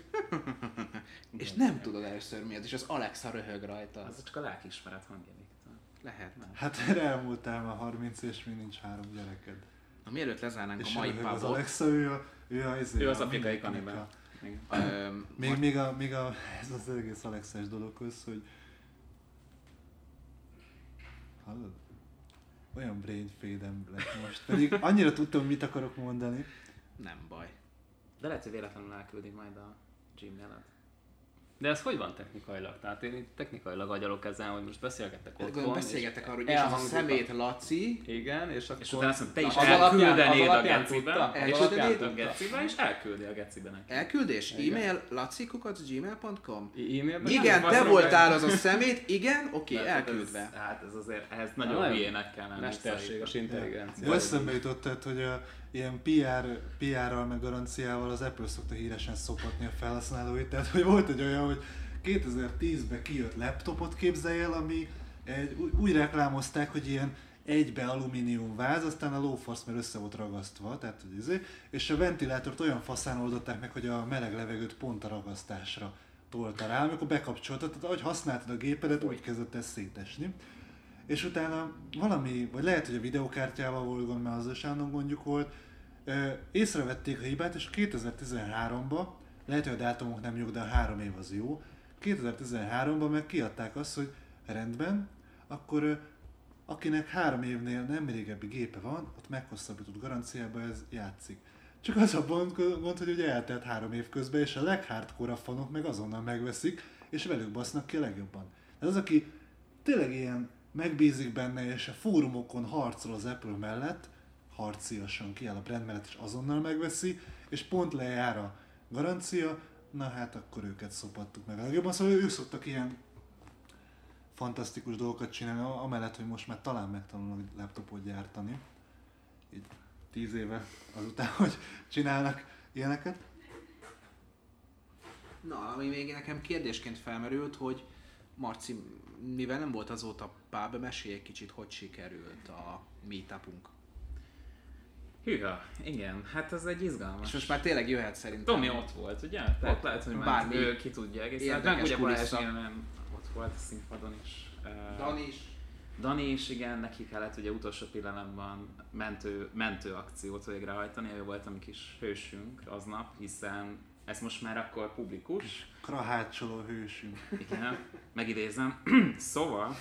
és nem tudod először mi az, és az Alexa röhög rajta. Az csak a lelkiismeret hangja, Viktor. Lehet. Hát erre elmúltál már 30 és még nincs három gyereked. Na mielőtt lezárnánk És a mai röhög az pubot, Alexa, ő a, ő a, izé, Ő az a afrikai kanibál. Igen. Még, még, a, még a, ez az egész Alexás dologhoz, hogy hallod? Olyan brain fade lett most. Pedig annyira tudtam, mit akarok mondani. nem baj. De lehet, hogy véletlenül elküldik majd a Gmail-et. De ez hogy van technikailag? Tehát én itt technikailag agyalok ezen, hogy most beszélgetek otthon. Gondolom és beszélgetek arról, hogy és az a szemét Laci, Igen, és akkor... És utána azt te is elküldenéd a gecibe, Elküldenéd a gecibe, és elküldi a gecibe neki. elküldés, e-mail lacikukat.gmail.com E-mailben? Igen, te voltál az a szemét, igen, oké, elküldve. Ez, hát ez azért, ehhez nagyon hülyének kell lenni. Mesterséges intelligencia. Eszembe jutott, hogy a, ilyen PR, PR-ral meg garanciával az Apple szokta híresen szopatni a felhasználóit, tehát hogy volt egy olyan, hogy 2010-ben kijött laptopot képzelj el, ami egy, úgy, reklámozták, hogy ilyen egybe alumínium váz, aztán a lófasz mert össze volt ragasztva, tehát izé, és a ventilátort olyan faszán oldották meg, hogy a meleg levegőt pont a ragasztásra tolta rá, amikor bekapcsoltad, tehát ahogy használtad a gépedet, úgy kezdett ez szétesni. És utána valami, vagy lehet, hogy a videokártyával volt gond, mert az állandóan gondjuk volt, észrevették a hibát, és 2013-ban, lehet, hogy a dátumok nem jók, de a három év az jó, 2013-ban meg kiadták azt, hogy rendben, akkor akinek három évnél nem régebbi gépe van, ott meghosszabbított garanciába ez játszik. Csak az a gond, gond hogy ugye eltelt három év közben, és a leghardcore fanok meg azonnal megveszik, és velük basznak ki a legjobban. Ez az, aki tényleg ilyen megbízik benne, és a fórumokon harcol az Apple mellett, harciasan kiáll a brand mellett, és azonnal megveszi, és pont lejár a garancia, na hát akkor őket szopattuk meg legjobban. Szóval ők szoktak ilyen fantasztikus dolgokat csinálni, amellett, hogy most már talán megtanulnak laptopot gyártani. Így tíz éve azután, hogy csinálnak ilyeneket. Na, ami még nekem kérdésként felmerült, hogy Marci, mivel nem volt azóta pub, mesélj egy kicsit, hogy sikerült a meetupunk. Hűha, igen, hát ez egy izgalmas. És most már tényleg jöhet szerintem. Tomi ott volt, ugye? Tehát Ott. lehet, hogy már Bármi ő ki tudja egészen. érdekes Meg ugye Balázs nyilván ott volt a színpadon is. Dani is. Dani is, igen, neki kellett ugye utolsó pillanatban mentő, mentő akciót végrehajtani, ő volt a mi kis hősünk aznap, hiszen ez most már akkor publikus, Krahácsoló hősünk. igen, megidézem. szóval,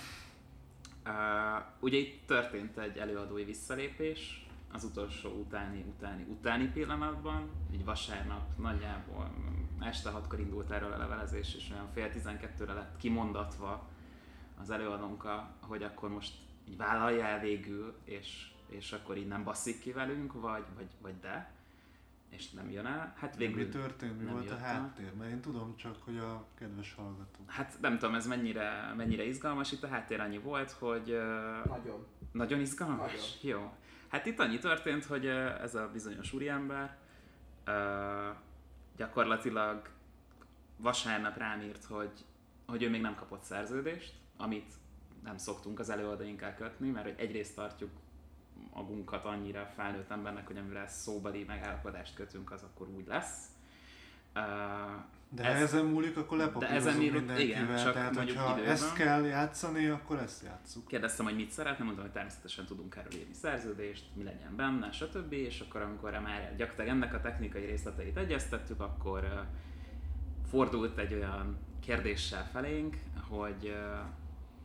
uh, ugye itt történt egy előadói visszalépés, az utolsó utáni, utáni, utáni pillanatban, így vasárnap nagyjából este hatkor indult erről a levelezés, és olyan fél tizenkettőre lett kimondatva az előadónk, hogy akkor most így vállalja el végül, és, és akkor így nem basszik ki velünk, vagy, vagy, vagy de, és nem jön el. Hát Mi végül történt, mi volt a háttér? Mert én tudom csak, hogy a kedves hallgató. Hát nem tudom, ez mennyire, mennyire izgalmas. Itt a háttér annyi volt, hogy Nagyon. nagyon izgalmas? Jó. Hát itt annyi történt, hogy ez a bizonyos úriember gyakorlatilag vasárnap rám írt, hogy, hogy ő még nem kapott szerződést, amit nem szoktunk az előadóinkkal kötni, mert hogy egyrészt tartjuk magunkat annyira felnőtt embernek, hogy amivel szóbeli megállapodást kötünk, az akkor úgy lesz. Ö, De Ez- ha ezen múlik, akkor lepapírozunk mindenkivel. igen, csak Tehát, mondjuk hogyha időben. ezt kell játszani, akkor ezt játsszuk. Kérdeztem, hogy mit szeretne, mondtam, hogy természetesen tudunk erről írni szerződést, mi legyen benne, stb. És akkor, amikor már gyakorlatilag ennek a technikai részleteit egyeztettük, akkor ö, fordult egy olyan kérdéssel felénk, hogy ö,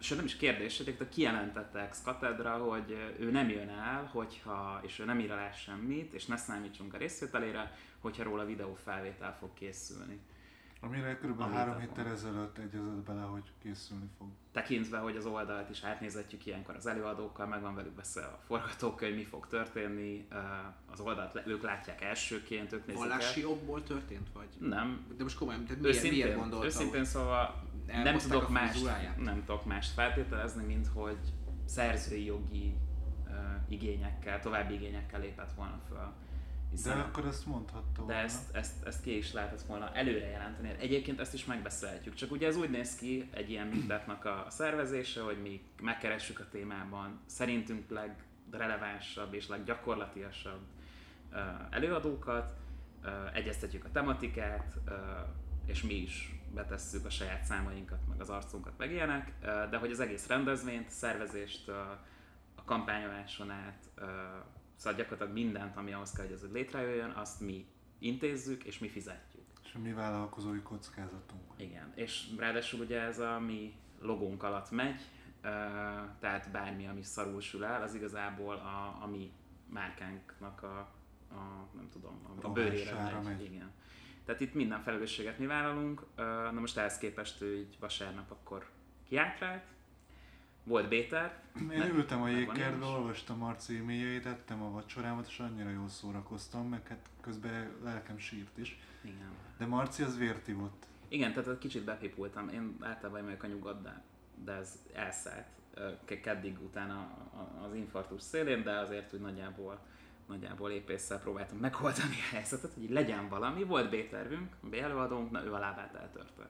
sőt nem is kérdés, egyébként kijelentette ex katedra, hogy ő nem jön el, hogyha, és ő nem ír alá semmit, és ne számítsunk a részvételére, hogyha róla videófelvétel fog készülni. Amire kb. Három héttel ezelőtt egyezett bele, hogy készülni fog. tekintve, hogy az oldalt is átnézetjük ilyenkor az előadókkal, meg van velük beszélve a forgatókönyv, mi fog történni, az oldalt ők látják elsőként, ők nézik Vallási el. jogból történt, vagy? Nem, De most komolyan, tehát miért, őszintén, miért gondolta? őszintén szóval nem tudok, frizuráját? nem tudok mást feltételezni, mint hogy szerzői jogi uh, igényekkel, további igényekkel lépett volna föl. De Hiszen akkor ezt mondhatta de volna. ezt, ezt, ezt ki is lehetett volna előre jelenteni. Egyébként ezt is megbeszélhetjük. Csak ugye ez úgy néz ki egy ilyen mindetnak a szervezése, hogy mi megkeressük a témában szerintünk legrelevánsabb és leggyakorlatiasabb előadókat, egyeztetjük a tematikát, és mi is betesszük a saját számainkat, meg az arcunkat, meg ilyenek, de hogy az egész rendezvényt, szervezést, a kampányoláson át, szóval gyakorlatilag mindent, ami ahhoz kell, hogy ez létrejöjjön, azt mi intézzük és mi fizetjük. És a mi vállalkozói kockázatunk. Igen, és ráadásul ugye ez a mi logónk alatt megy, tehát bármi, ami szarul sül el, az igazából a, a mi márkánknak a, a nem tudom, a, a bőrére megy. megy. Igen. Tehát itt minden felelősséget mi vállalunk, na most ehhez képest ő így vasárnap akkor kiátrált, volt Béter, Én Meg- ültem a jégkertbe, olvastam Marci e-mailjeit, ettem a vacsorámat, és annyira jól szórakoztam, meg hát közben lelkem sírt is. igen. De Marci az vért ivott. Igen, tehát egy kicsit bepipultam. Én általában vagyok a nyugodt, de, de ez elszállt keddig utána az infarktus szélén, de azért úgy nagyjából, nagyjából épésszel próbáltam megoldani a helyzetet, hogy legyen valami. Volt B-tervünk, B-előadónk, na ő a lábát eltörte.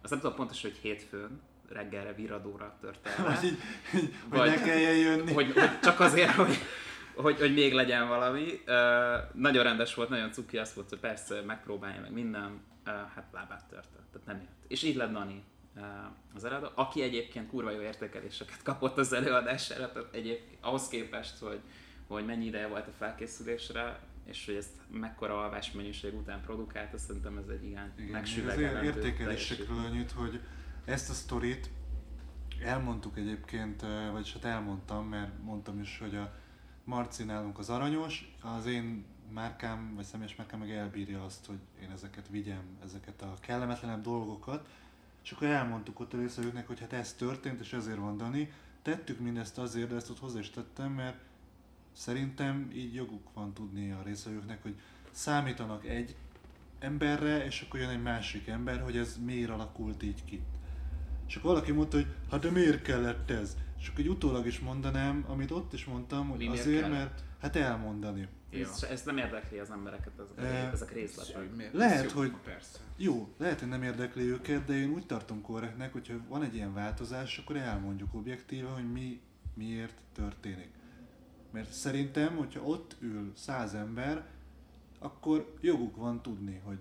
Azt nem tudom pontosan, hogy hétfőn reggelre viradóra törte el. Vagy így, így hogy Vagy- ne kelljen jönni. hogy, hogy csak azért, hogy, hogy, hogy még legyen valami. Uh, nagyon rendes volt, nagyon cuki, azt volt, hogy persze megpróbálja meg minden, uh, hát lábát törte, tehát nem jött. És így lett Dani uh, az előadó, aki egyébként kurva jó értékeléseket kapott az előadására, tehát egyébként ahhoz képest, hogy, hogy mennyi ideje volt a felkészülésre, és hogy ezt mekkora alvásmennyiség után produkált, azt szerintem ez egy igen, Igen, az megsüvegelendő értékelésekről annyit, hogy ezt a sztorit elmondtuk egyébként, vagyis hát elmondtam, mert mondtam is, hogy a Marci nálunk az aranyos, az én márkám, vagy személyes márkám meg elbírja azt, hogy én ezeket vigyem, ezeket a kellemetlenebb dolgokat, és akkor elmondtuk ott a részvevőknek, hogy hát ez történt, és ezért van Dani. Tettük mindezt azért, de ezt ott hozzá is tettem, mert szerintem így joguk van tudni a részvevőknek, hogy számítanak egy emberre, és akkor jön egy másik ember, hogy ez miért alakult így ki. És akkor valaki mondta, hogy hát de miért kellett ez? És akkor egy utólag is mondanám, amit ott is mondtam, hogy Mi azért, kellett? mert hát elmondani. Ez, ez nem érdekli az embereket, ezek, a, Eh, ezek részletek. Lehet, Ez jó, hogy- Persze. Jó, lehet, hogy nem érdekli őket, de én úgy tartom korrektnek, hogyha van egy ilyen változás, akkor elmondjuk objektíve, hogy mi miért történik. Mert szerintem, hogyha ott ül száz ember, akkor joguk van tudni, hogy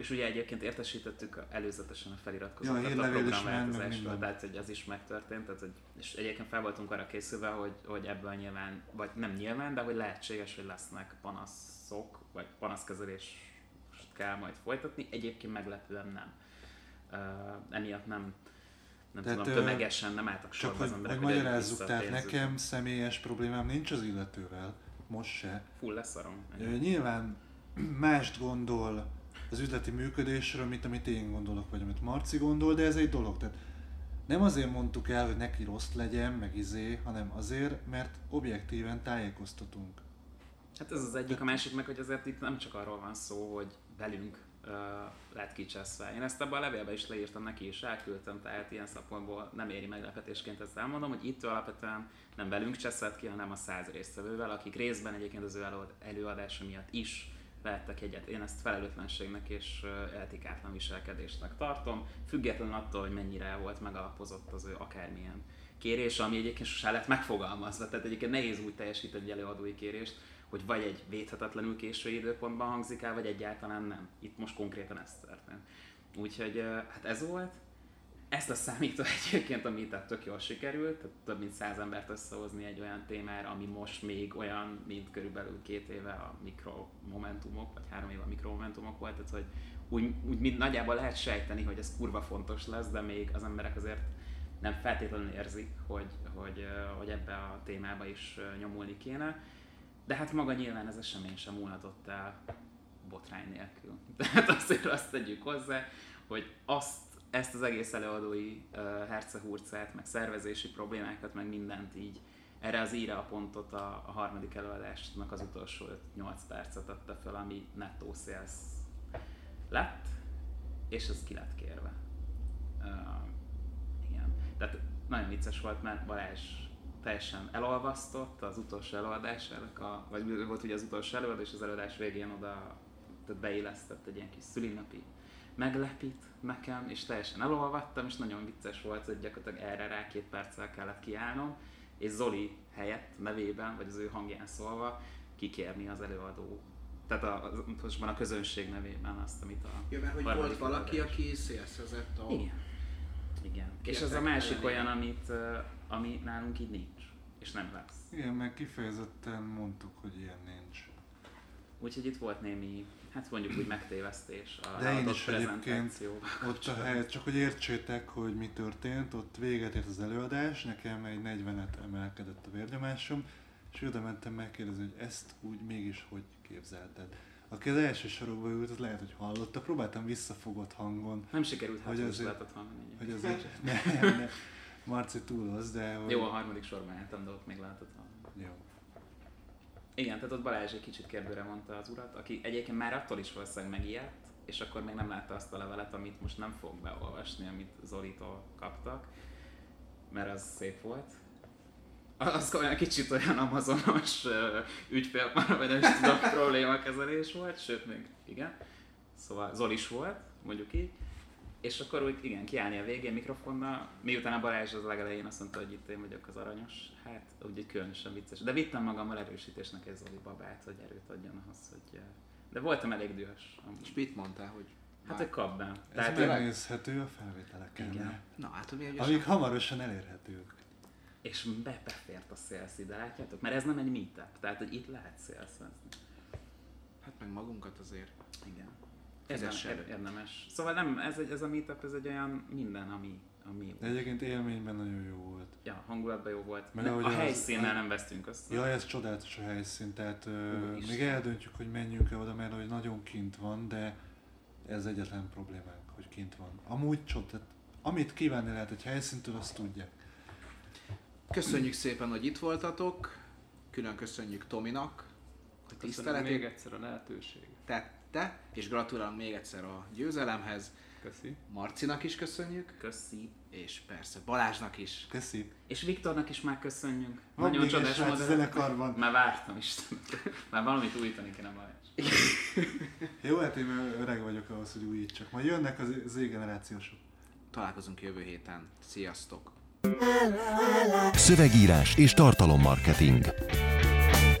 És ugye egyébként értesítettük előzetesen a Ja, feliratkozókat a a meg programváltozásról, tehát hogy az is megtörtént, tehát, hogy, és egyébként fel voltunk arra készülve, hogy, hogy ebből nyilván, vagy nem nyilván, de hogy lehetséges, hogy lesznek panaszok, vagy panaszkezelést kell majd folytatni, egyébként meglepően nem. Uh, emiatt nem, nem Tehát, tudom, tömegesen nem álltak csak sorba hogy, az emberek, hogy magyarázzuk, a tehát nekem személyes problémám nincs az illetővel, most se. Full leszarom. Ö, Nyilván mást gondol az üzleti működésről, mint amit én gondolok, vagy amit Marci gondol, de ez egy dolog. Tehát nem azért mondtuk el, hogy neki rossz legyen, meg izé, hanem azért, mert objektíven tájékoztatunk. Hát ez az egyik, a másik meg, hogy azért itt nem csak arról van szó, hogy velünk uh, lett kicseszve. Én ezt abban a levélben is leírtam neki, és elküldtem, tehát ilyen szempontból nem éri meglepetésként ezt elmondom, hogy itt alapvetően nem velünk cseszett ki, hanem a száz résztvevővel, akik részben egyébként az ő előad- előadása miatt is vehettek egyet. Én ezt felelőtlenségnek és etikátlan viselkedésnek tartom, függetlenül attól, hogy mennyire volt megalapozott az ő akármilyen kérés, ami egyébként sosem lett megfogalmazva. Tehát egyébként nehéz úgy teljesíteni egy előadói kérést, hogy vagy egy védhetetlenül késő időpontban hangzik el, vagy egyáltalán nem. Itt most konkrétan ez történt. Úgyhogy hát ez volt. Ezt a számító egyébként, ami tehát tök jól sikerült, tehát több mint száz embert összehozni egy olyan témára, ami most még olyan, mint körülbelül két éve a mikromomentumok, vagy három éve a mikromomentumok volt, tehát hogy úgy, úgy mind nagyjából lehet sejteni, hogy ez kurva fontos lesz, de még az emberek azért nem feltétlenül érzik, hogy, hogy, hogy ebbe a témába is nyomulni kéne. De hát maga nyilván ez esemény sem múlhatott el botrány nélkül. Tehát azért azt tegyük hozzá, hogy azt, ezt az egész előadói uh, hercehurcát, meg szervezési problémákat, meg mindent így erre az íre a pontot a, a harmadik előadásnak az utolsó 5-8 percet adta fel, ami nettó sales lett, és ez ki lett kérve. Uh, igen. Tehát nagyon vicces volt, mert Balázs teljesen elolvasztott az utolsó előadásának, a, vagy volt ugye az utolsó előadás, és az előadás végén oda tehát beillesztett egy ilyen kis szülinapi meglepít nekem, és teljesen elolvattam, és nagyon vicces volt, hogy gyakorlatilag erre rá két perccel kellett kiállnom, és Zoli helyett nevében, vagy az ő hangján szólva kikérni az előadó, tehát a, most a közönség nevében azt, amit a Ja, mert hogy volt valaki, előadás. aki szélszezett a... Igen. Igen. És ez a másik ellenére. olyan, amit, ami nálunk így nincs. És nem lesz. Igen, meg kifejezetten mondtuk, hogy ilyen nincs. Úgyhogy itt volt némi, hát mondjuk úgy megtévesztés a De én is egyébként Ott a hely, csak hogy értsétek, hogy mi történt, ott véget ért az előadás, nekem egy 40-et emelkedett a vérnyomásom, és oda mentem megkérdezni, hogy ezt úgy mégis hogy képzelted. Aki az első sorokba ült, az lehet, hogy hallotta, próbáltam visszafogott hangon, Nem sikerült Hogy hát azért- lehetett hallani. hogy azért nem, nem, Marci túloz, de hogy... Jó, a harmadik sorban álltam, de ott még lehetett hallani. Igen, tehát ott Balázs egy kicsit kérdőre mondta az urat, aki egyébként már attól is valószínűleg megijedt, és akkor még nem látta azt a levelet, amit most nem fog beolvasni, amit Zolitól kaptak, mert az szép volt. Az olyan kicsit olyan amazonos ügyfél, vagy nem is tudom, problémakezelés volt, sőt még igen. Szóval Zolis volt, mondjuk így. És akkor úgy igen, kiállni a végén mikrofonnal, miután a Balázs az legelején azt mondta, hogy itt én vagyok az aranyos, hát úgy egy különösen vicces. De vittem magammal erősítésnek egy Zoli babát, hogy erőt adjon ahhoz, hogy... eh, De voltam elég dühös. amúgy. És mit mondtál, hogy... Hát, hogy kap be. Ez Tehát megnézhető a felvételeken. Igen. Na, hát mi egy Amik hamarosan elérhetők. és be, befért a sales ide, látjátok? Mert ez nem egy meetup, tehát hogy itt lehet szélszezni. Hát meg magunkat azért. Igen. Fizess Érdemes. Szóval nem, ez, egy, ez a meetup, ez egy olyan minden, ami, ami De egyébként élményben nagyon jó volt. ja, hangulatban jó volt. Meg a az- helyszínnel nem vesztünk össze. Ja, ez csodálatos a helyszín, tehát ö, még eldöntjük, hogy menjünk-e oda, mert hogy nagyon kint van, de ez egyetlen problémánk, hogy kint van. Amúgy csod, tehát amit kívánni lehet egy helyszíntől, azt tudják. Köszönjük szépen, hogy itt voltatok. Külön köszönjük Tominak, hogy tiszteletét még egyszer a lehetőséget. Tette, és gratulálunk még egyszer a győzelemhez. Köszi. Marcinak is köszönjük, Köszi. és persze Balázsnak is. Köszi. És Viktornak is már köszönjünk. Van Nagyon csodás zenekarban. Már vártam Isten. Már valamit újítani kéne Balázs. Jó, hát én öreg vagyok ahhoz, hogy újítsak. Majd jönnek az Z-generációsok. Találkozunk jövő héten. Sziasztok! Szövegírás és tartalommarketing.